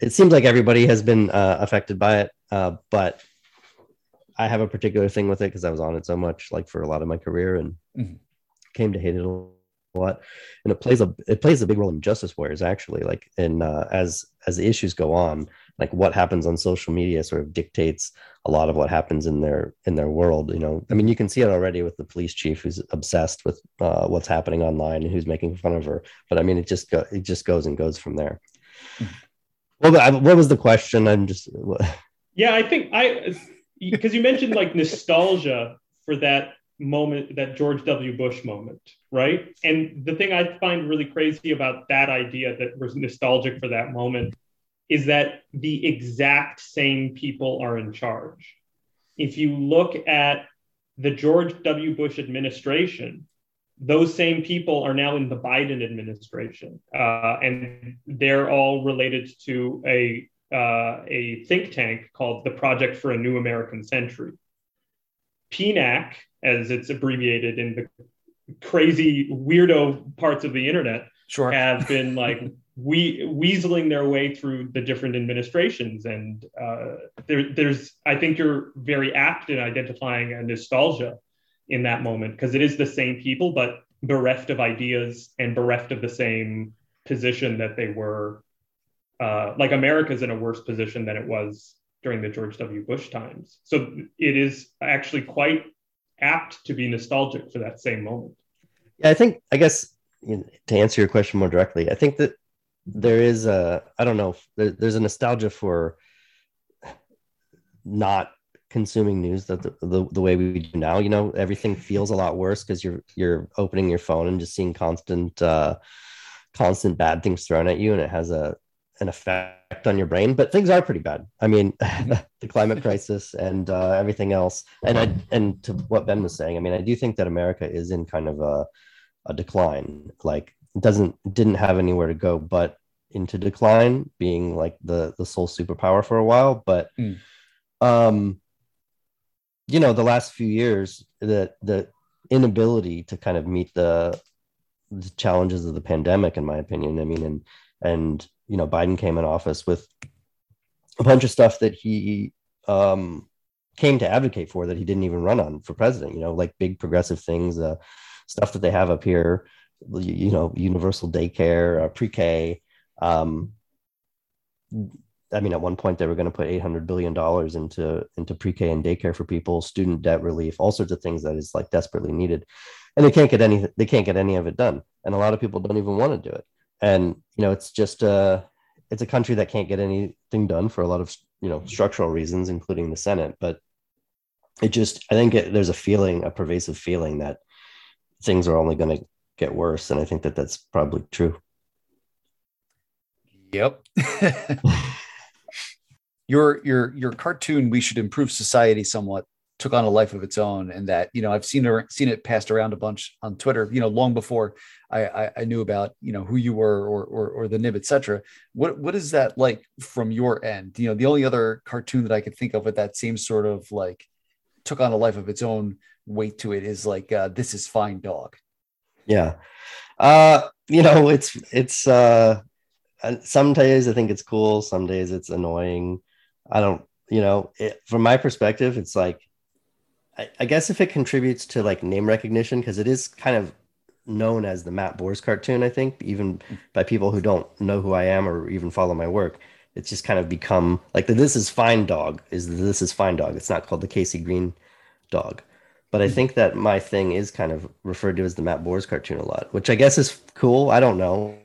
it seems like everybody has been uh, affected by it. Uh, but I have a particular thing with it because I was on it so much, like for a lot of my career and mm-hmm. came to hate it a lot and it plays a it plays a big role in justice warriors actually like in uh, as as the issues go on like what happens on social media sort of dictates a lot of what happens in their in their world you know? I mean you can see it already with the police chief who's obsessed with uh, what's happening online and who's making fun of her but i mean it just go, it just goes and goes from there. Well what was the question? I'm just What? yeah i think i because you mentioned like nostalgia for that moment, that George W. Bush moment, right? And the thing I find really crazy about that idea that was nostalgic for that moment is that the exact same people are in charge. If you look at the George W. Bush administration, those same people are now in the Biden administration, uh, and they're all related to a uh, a think tank called the Project for a New American Century. PNAC, as it's abbreviated in the crazy weirdo parts of the internet, sure. have been like we weaseling their way through the different administrations. And uh, there, there's, I think you're very apt in identifying a nostalgia in that moment because it is the same people, but bereft of ideas and bereft of the same position that they were. Uh, like America's in a worse position than it was during the George W. Bush times. So it is actually quite apt to be nostalgic for that same moment. Yeah, I think, I guess, you know, to answer your question more directly, I think that there is a, I don't know, there, there's a nostalgia for not consuming news the, the, the, way we do now you know everything feels a lot worse because you're you're opening your phone and just seeing constant uh constant bad things thrown at you and it has a an effect on your brain, but things are pretty bad. I mean, the climate crisis and uh, everything else. And I and to what Ben was saying, I mean, I do think that America is in kind of a, a decline. Like, it doesn't didn't have anywhere to go, but into decline, being like the the sole superpower for a while. But, mm. um, you know, the last few years, the the inability to kind of meet the the challenges of the pandemic, in my opinion. I mean, and and you know Biden came in office with a bunch of stuff that he um, came to advocate for that he didn't even run on for president. You know, like big progressive things, uh, stuff that they have up here. You, know, universal daycare, uh, pre-K. Um, I mean, at one point they were going to put 800 billion dollars into into pre-K and daycare for people, student debt relief, all sorts of things that is like desperately needed, and they can't get any they can't get any of it done, and a lot of people don't even want to do it, and you know, it's just uh it's a country that can't get anything done for a lot of you know structural reasons, including the Senate, but it just I think it, there's a feeling, a pervasive feeling that things are only going to get worse, and I think that that's probably true. Yep. your your your cartoon we should improve society somewhat took on a life of its own and that you know i've seen it seen it passed around a bunch on twitter you know long before i i, I knew about you know who you were or or, or the nib etc what what is that like from your end? You know the only other cartoon that i could think of with that same sort of like took on a life of its own weight to it is like uh, this is fine dog. Yeah. Uh you know it's it's uh some days i think it's cool some days it's annoying. I don't, you know, it, from my perspective, it's like, I, I, guess if it contributes to like name recognition, because it is kind of known as the Matt Bors cartoon, I think, even by people who don't know who I am or even follow my work. It's just kind of become like the This Is Fine dog is the This Is Fine dog. It's not called the KC Green dog. But I hmm. think that my thing is kind of referred to as the Matt Bors cartoon a lot, which I guess is cool. I don't know.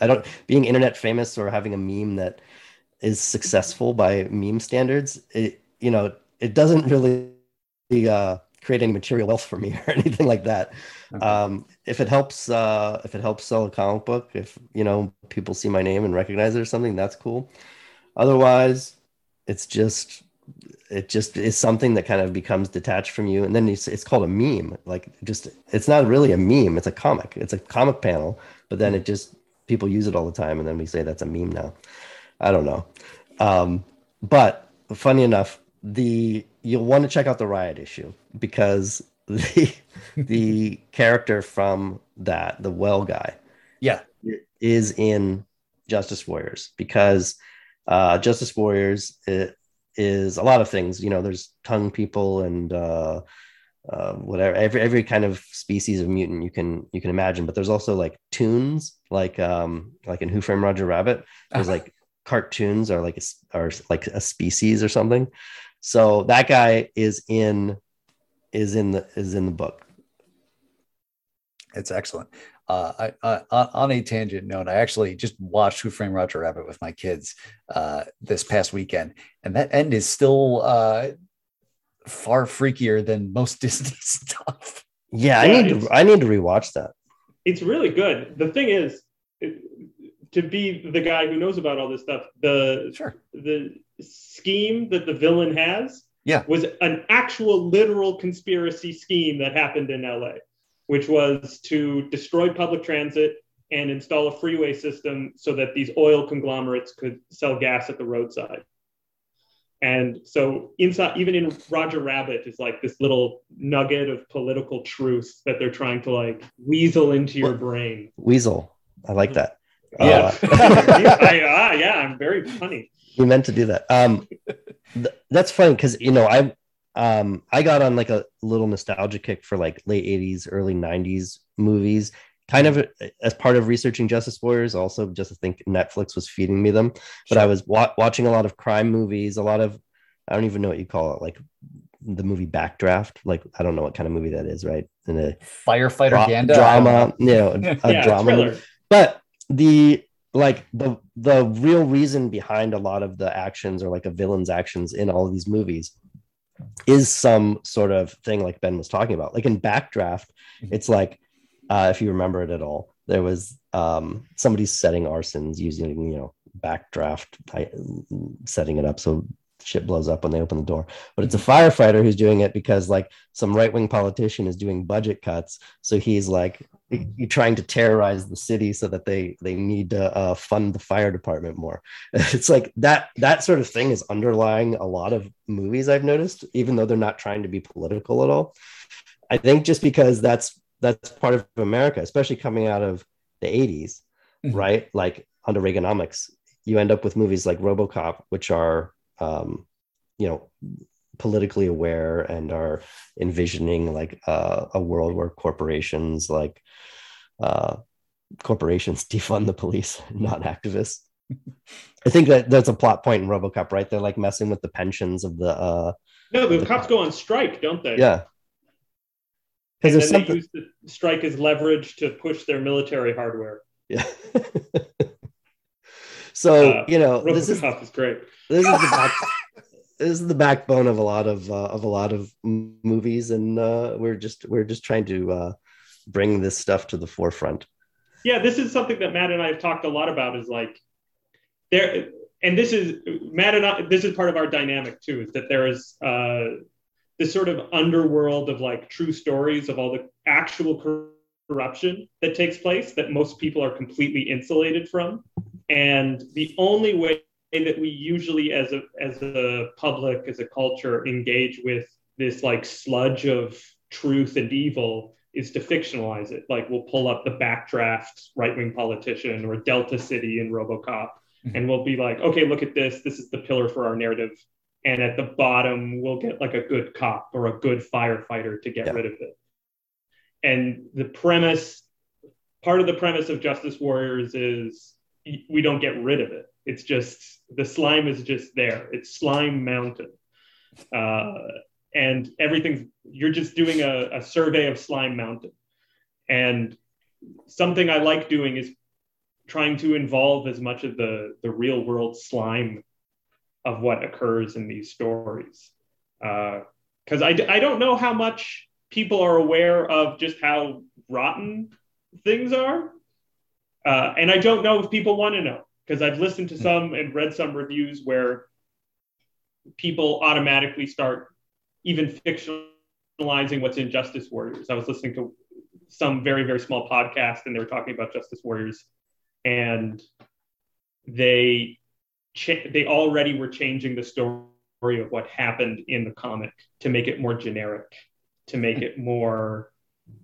I don't being internet famous or having a meme that is successful by meme standards, it you know it doesn't really uh, create any material wealth for me or anything like that. Okay. Um, if it helps, uh, if it helps sell a comic book, if you know people see my name and recognize it or something, that's cool. Otherwise, it's just it just is something that kind of becomes detached from you and then it's, it's called a meme like just it's not really a meme it's a comic it's a comic panel but then it just people use it all the time and then we say that's a meme now I don't know. Um, but funny enough, the you'll want to check out the riot issue because the the character from that, the well guy, yeah, is in Justice Warriors because uh, Justice Warriors is a lot of things. You know, there's tongue people and uh, uh, whatever every every kind of species of mutant you can you can imagine. But there's also like tunes, like um, like in Who Framed Roger Rabbit. There's like cartoons are like a, are like a species or something. So that guy is in is in the is in the book. It's excellent. Uh, I, on a tangent note, I actually just watched Who Framed Roger Rabbit with my kids uh, this past weekend, and that end is still uh, far freakier than most Disney stuff. Yeah, yeah I need to I need to rewatch that. It's really good. The thing is, it, to be the guy who knows about all this stuff, the sure. the scheme that the villain has yeah. was an actual literal conspiracy scheme that happened in LA, which was to destroy public transit and install a freeway system so that these oil conglomerates could sell gas at the roadside. And so inside, even in Roger Rabbit is like this little nugget of political truth that they're trying to like weasel into your brain. Weasel. I like mm-hmm. that. Yeah. Uh, I, uh, yeah, I'm very funny. You meant to do that. Um, th- that's funny because you know I um I got on like a little nostalgia kick for like late '80s, early '90s movies, kind of as part of researching Justice Warriors. Also, just to think Netflix was feeding me them, but sure. I was wa- watching a lot of crime movies, a lot of I don't even know what you call it, like the movie Backdraft. Like I don't know what kind of movie that is, right? In a firefighter dra- drama, you know, a yeah, drama. But the like the the real reason behind a lot of the actions or like a villain's actions in all of these movies is some sort of thing like Ben was talking about. Like in Backdraft, mm-hmm. it's like uh, if you remember it at all, there was um, somebody setting arsons using you know Backdraft, setting it up so shit blows up when they open the door. But it's a firefighter who's doing it because like some right wing politician is doing budget cuts, so he's like trying to terrorize the city so that they they need to uh, fund the fire department more it's like that that sort of thing is underlying a lot of movies i've noticed even though they're not trying to be political at all i think just because that's that's part of america especially coming out of the 80s mm-hmm. right like under reaganomics you end up with movies like robocop which are um, you know politically aware and are envisioning like uh, a world where corporations like uh, corporations defund the police, not activists. I think that that's a plot point in RoboCop, right? They're like messing with the pensions of the. uh No, the cops go on strike, don't they? Yeah. Because there's they something. use the strike as leverage to push their military hardware. Yeah. So Uh, you know this is is great. this is the back, this is the backbone of a lot of uh, of a lot of movies, and uh, we're just we're just trying to uh, bring this stuff to the forefront. Yeah, this is something that Matt and I have talked a lot about. Is like there, and this is Matt and I. This is part of our dynamic too. Is that there is uh, this sort of underworld of like true stories of all the actual corruption that takes place that most people are completely insulated from, and the only way that we usually, as a as a public, as a culture, engage with this like sludge of truth and evil is to fictionalize it. Like we'll pull up the backdraft right wing politician or Delta City in Robocop, mm-hmm. and we'll be like, okay, look at this. This is the pillar for our narrative. And at the bottom, we'll get like a good cop or a good firefighter to get Yeah. rid of it. And the premise, part of the premise of Justice Warriors is we don't get rid of it. It's just the slime is just there. It's slime mountain. Uh, and everything's you're just doing a, a survey of slime mountain and something i like doing is trying to involve as much of the the real world slime of what occurs in these stories because I, I don't know how much people are aware of just how rotten things are uh, and i don't know if people want to know because i've listened to some and read some reviews where people automatically start even fictionalizing what's in Justice Warriors. I was listening to some very very small podcast and they were talking about Justice Warriors, and they cha- they already were changing the story of what happened in the comic to make it more generic, to make it more,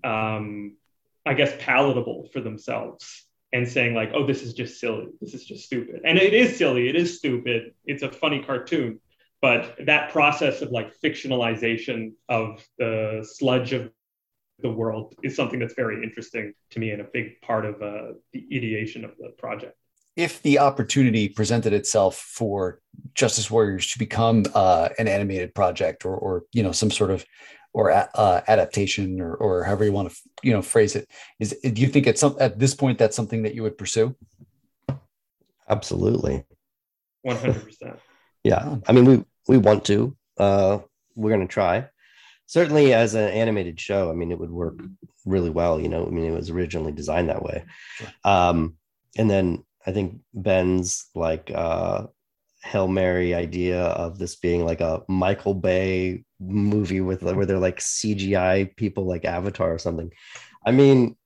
um, I guess, palatable for themselves. And saying like, oh, this is just silly. This is just stupid. And it is silly. It is stupid. It's a funny cartoon but that process of like fictionalization of the sludge of the world is something that's very interesting to me and a big part of uh, the ideation of the project. If the opportunity presented itself for Justice Warriors to become uh, an animated project or, or you know some sort of or uh, adaptation or, or however you want to you know phrase it, is do you think at some at this point that's something that you would pursue? Absolutely. One hundred percent. Yeah. I mean, we we want to. Uh, we're gonna try. Certainly, as an animated show, I mean, it would work really well. You know, I mean, it was originally designed that way. Sure. Um, and then I think Ben's like uh, hail mary idea of this being like a Michael Bay movie with where they're like CGI people like Avatar or something. I mean,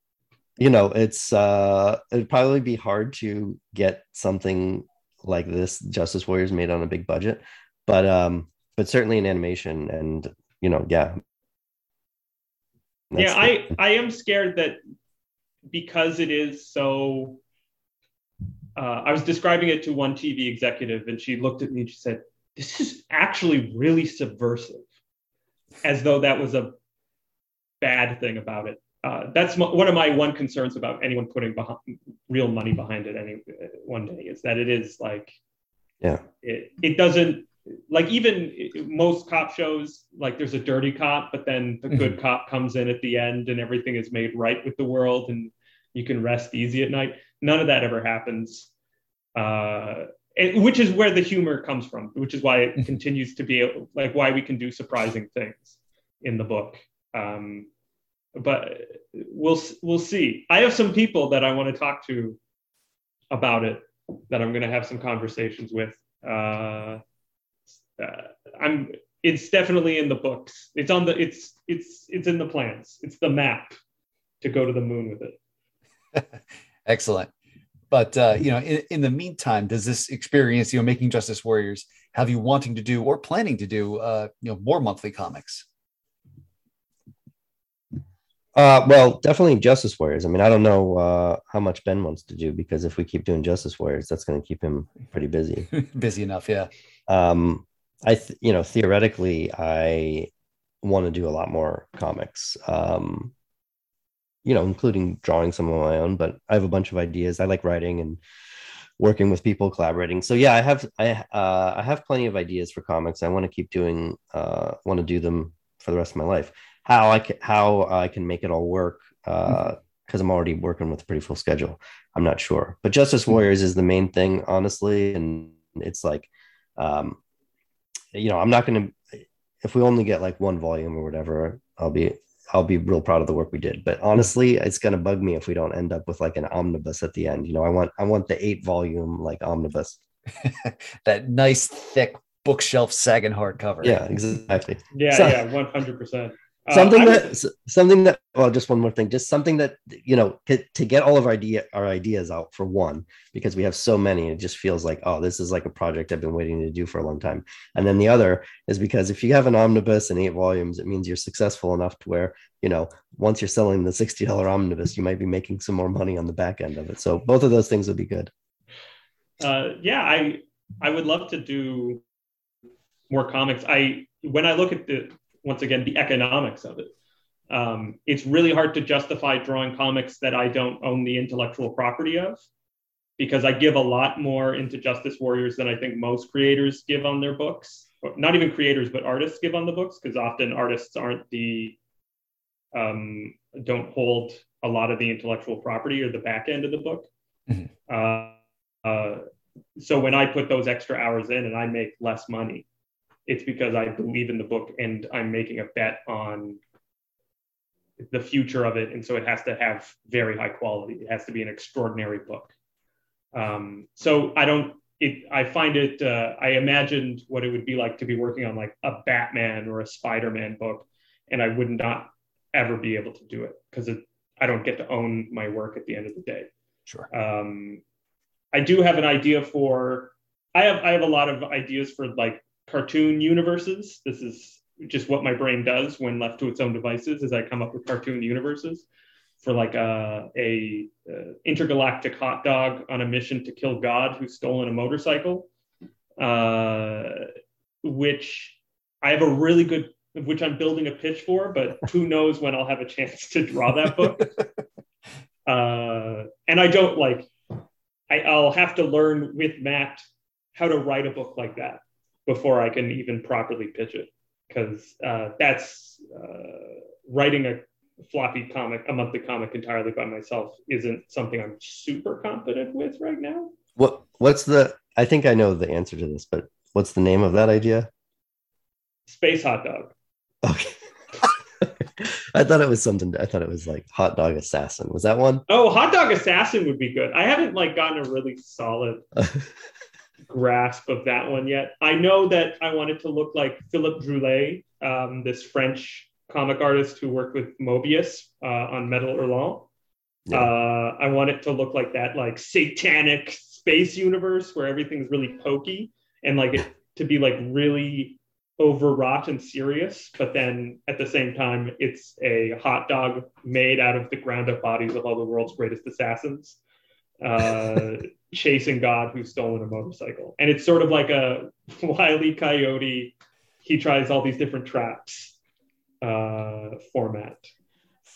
you know, it's uh, it'd probably be hard to get something like this Justice Warriors made on a big budget, but um, but certainly in animation and you know, yeah. yeah, That's I I am scared that because it is so. Uh, I was describing it to one TV executive, and she looked at me and she said, "This is actually really subversive," as though that was a bad thing about it. Uh, that's m- one of my one concerns about anyone putting behind, real money behind it any one day is that it is like yeah, it, it doesn't like even most cop shows like there's a dirty cop but then the good cop comes in at the end and everything is made right with the world and you can rest easy at night none of that ever happens uh which is where the humor comes from which is why it continues to be like why we can do surprising things in the book um but we'll we'll see i have some people that i want to talk to about it that i'm going to have some conversations with uh uh, I'm. It's definitely in the books. It's on the. It's it's it's in the plans. It's the map to go to the moon with it. Excellent. But uh, you know, in, in the meantime, does this experience, you know, making Justice Warriors, have you wanting to do or planning to do, uh, you know, more monthly comics? Uh, well, definitely Justice Warriors. I mean, I don't know uh, how much Ben wants to do because if we keep doing Justice Warriors, that's going to keep him pretty busy. Busy enough, yeah. um, I, th- you know, theoretically, I want to do a lot more comics. Um, you know, including drawing some of my own. But I have a bunch of ideas. I like writing and working with people, collaborating. So yeah, I have I uh, I have plenty of ideas for comics. I want to keep doing uh, want to do them for the rest of my life. How I can how I can make it all work because uh, mm-hmm. I'm already working with a pretty full schedule. I'm not sure, but Justice mm-hmm. Warriors is the main thing, honestly, and it's like, um, you know, I'm not going to if we only get like one volume or whatever, I'll be I'll be real proud of the work we did. But honestly, it's gonna bug me if we don't end up with like an omnibus at the end. You know, I want I want the eight volume like omnibus. that nice thick bookshelf sagging hardcover. Yeah, exactly. Yeah, so, yeah, one hundred percent. Uh, something that something that well just one more thing. Just something that you know to, to, get all of our idea our ideas out for one because we have so many it just feels like oh this is like a project i've been waiting to do for a long time. And then the other is because if you have an omnibus and eight volumes it means you're successful enough to where you know once you're selling the $60 omnibus you might be making some more money on the back end of it. So both of those things would be good. Uh, yeah i i would love to do more comics. I when i look at the once again the economics of it. Um, it's really hard to justify drawing comics that I don't own the intellectual property of because I give a lot more into Justice Warriors than I think most creators give on their books. Not even creators, but artists give on the books because often artists aren't the um, don't hold a lot of the intellectual property or the back end of the book. Mm-hmm. Uh, uh, so when I put those extra hours in and I make less money, it's because I believe in the book and I'm making a bet on the future of it. And so it has to have very high quality. It has to be an extraordinary book. Um, so I don't, it, I find it, uh, I imagined what it would be like to be working on like a Batman or a Spider Man book, and I would not ever be able to do it because I don't get to own my work at the end of the day. Sure. Um, I do have an idea for, I have, I have a lot of ideas for like cartoon universes. This is just what my brain does when left to its own devices. Is I come up with cartoon universes for like a, a, a intergalactic hot dog on a mission to kill God who's stolen a motorcycle, uh, which I have a really good, which I'm building a pitch for, but who knows when I'll have a chance to draw that book. uh, and I don't like, I, I'll have to learn with Matt how to write a book like that before I can even properly pitch it. Because uh, that's uh, writing a floppy comic, a monthly comic entirely by myself isn't something I'm super confident with right now. What What's the? I think I know the answer to this, but what's the name of that idea? Space hot dog. Okay. I thought it was something. I thought it was like hot dog assassin. Was that one? Oh, hot dog assassin would be good. I haven't like gotten a really solid grasp of that one yet. I know that I wanted to look like Philippe Druillet, um, this French comic artist who worked with Moebius uh, on Metal Hurlant. Yeah. Uh, I want it to look like that, like satanic space universe where everything's really pokey and like it to be like really overwrought and serious, but then at the same time, it's a hot dog made out of the ground up bodies of all the world's greatest assassins. Uh, chasing God who's stolen a motorcycle. And it's sort of like a wily coyote. He tries all these different traps uh, format.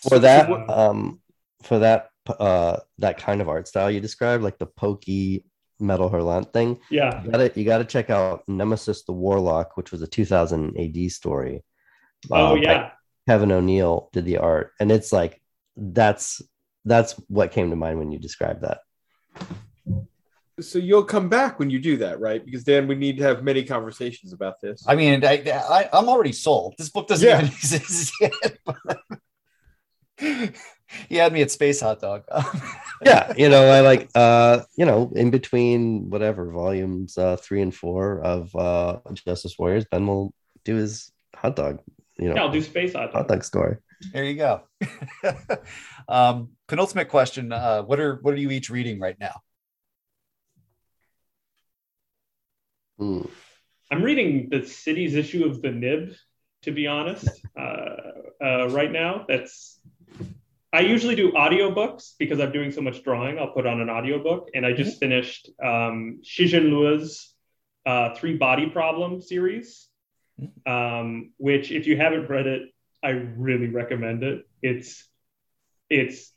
For that, um, for that, uh, that kind of art style you described, like the pokey metal hurlant thing. Yeah, you gotta you gotta check out Nemesis the Warlock, which was a 2000 AD story. Oh um, yeah, Kevin O'Neill did the art, and it's like that's that's what came to mind when you described that so you'll come back when you do that, right? Because then we need to have many conversations about this. I mean, I, I am already sold. This book doesn't yeah. even exist yet. he had me at Space Hot Dog. yeah, you know, I like uh, you know, in between whatever volumes uh three and four of uh Justice Warriors, Ben will do his hot dog. You know, yeah, I'll do Space Hot Dog, hot dog story. There you go. um, penultimate question: uh, What are what are you each reading right now? Hmm. I'm reading the city's issue of the Nib, to be honest, uh, uh, right now. That's I usually do audiobooks because I'm doing so much drawing. I'll put on an audiobook, and I just mm-hmm. finished um, Cixin Liu's uh, Three Body Problem series, mm-hmm. um, which, if you haven't read it, I really recommend it. It's it's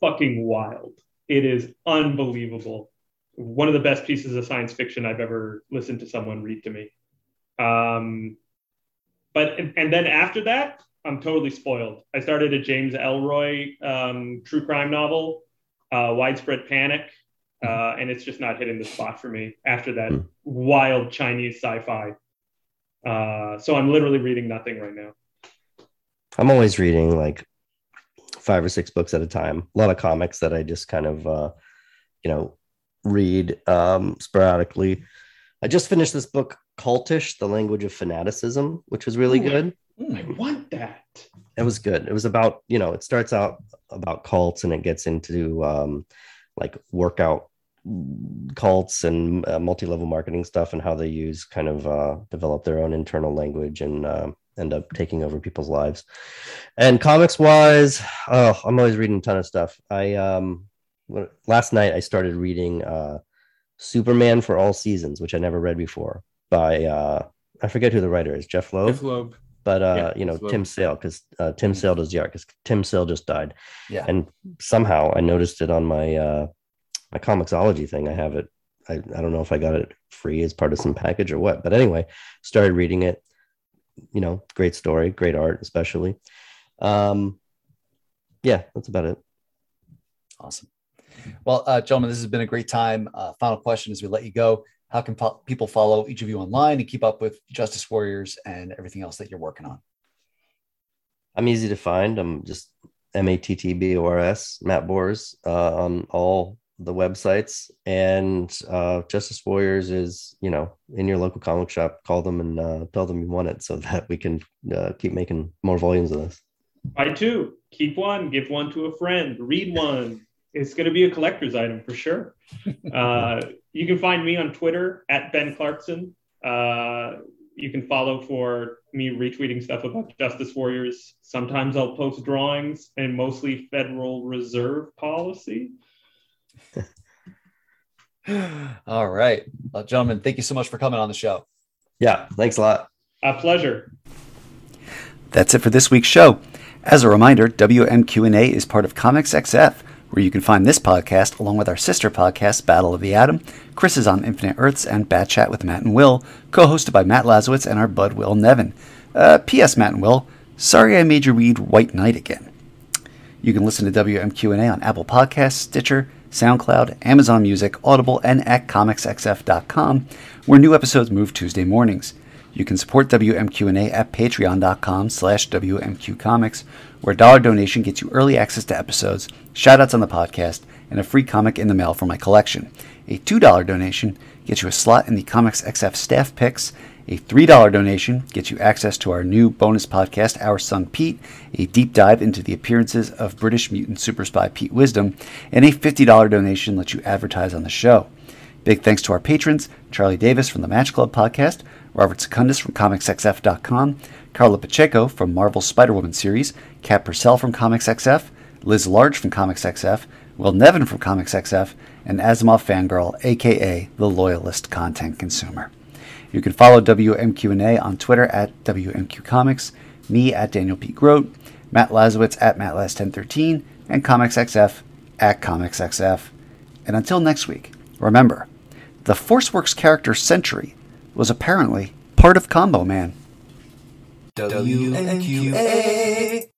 fucking wild. It is unbelievable one of the best pieces of science fiction I've ever listened to someone read to me. Um, but and then after that, I'm totally spoiled. I started a James Ellroy um, true crime novel, uh, Widespread Panic, uh, and it's just not hitting the spot for me after that mm. wild Chinese sci-fi. Uh, so I'm literally reading nothing right now. I'm always reading like five or six books at a time. A lot of comics that I just kind of, uh, you know, read um, sporadically. I just finished this book, Cultish: The Language of Fanaticism, which was really Ooh, good. I want that. It was good. It was about you know, it starts out about cults and it gets into um, like workout cults and uh, multi-level marketing stuff and how they use kind of uh, develop their own internal language and uh, end up taking over people's lives. And comics wise, oh, I'm always reading a ton of stuff. I um, last night I started reading uh, Superman for All Seasons, which I never read before by uh, I forget who the writer is, Jeph Loeb. Jeph Loeb. But uh, yeah, you know Tim Sale because uh, Tim mm-hmm. Sale does the art because Tim Sale just died. Yeah. And somehow I noticed it on my uh, my Comixology thing. I have it. I, I don't know if I got it free as part of some package or what. But anyway, started reading it. You know, great story, great art, especially. Um, yeah, that's about it. Awesome. Well, uh, gentlemen, this has been a great time. Uh, final question as we let you go. How can fo- people follow each of you online and keep up with Justice Warriors and everything else that you're working on? I'm easy to find. I'm just M A T T B O R S, Matt Bors, uh, on all the websites. And uh, Justice Warriors is, you know, in your local comic shop. Call them and uh, tell them you want it so that we can uh, keep making more volumes of this. I too keep one, give one to a friend, read one it's going to be a collector's item for sure. Uh, you can find me on Twitter at Ben Clarkson. Uh, you can follow for me retweeting stuff about Justice Warriors. Sometimes I'll post drawings and mostly Federal Reserve policy. All right. Well, gentlemen, thank you so much for coming on the show. Yeah, thanks a lot. A pleasure. That's it for this week's show. As a reminder, WMQ&A is part of Comics XF where you can find this podcast along with our sister podcast, Battle of the Atom, Crisis on Infinite Earths, and Bat Chat with Matt and Will, co hosted by Matt Lazorwitz and our bud Will Nevin. Uh, P.S. Matt and Will, sorry I made you read White Knight again. You can listen to WMQ&A on Apple Podcasts, Stitcher, SoundCloud, Amazon Music, Audible, and at comicsxf.com, where new episodes move Tuesday mornings. You can support WMQ&A at patreon.com slash WMQcomics, where a dollar donation gets you early access to episodes, shoutouts on the podcast, and a free comic in the mail for my collection. A $2 donation gets you a slot in the Comics XF staff picks. A $3 donation gets you access to our new bonus podcast, Our Son Pete, a deep dive into the appearances of British mutant super spy Pete Wisdom, and a $50 donation lets you advertise on the show. Big thanks to our patrons Charlie Davis from the Match Club podcast, Robert Secundus from ComicsXF.com, Carla Pacheco from Marvel's Spider Woman series, Kat Purcell from ComicsXF, Liz Large from ComicsXF, Will Nevin from ComicsXF, and Asimov Fangirl, aka the Loyalist Content Consumer. You can follow WMQ&A on Twitter at WMQ Comics, me at Daniel P. Grote, Matt Lazorwitz at MattLaz1013, and ComicsXF at ComicsXF. And until next week, remember, the ForceWorks character Sentry was apparently part of Combo Man.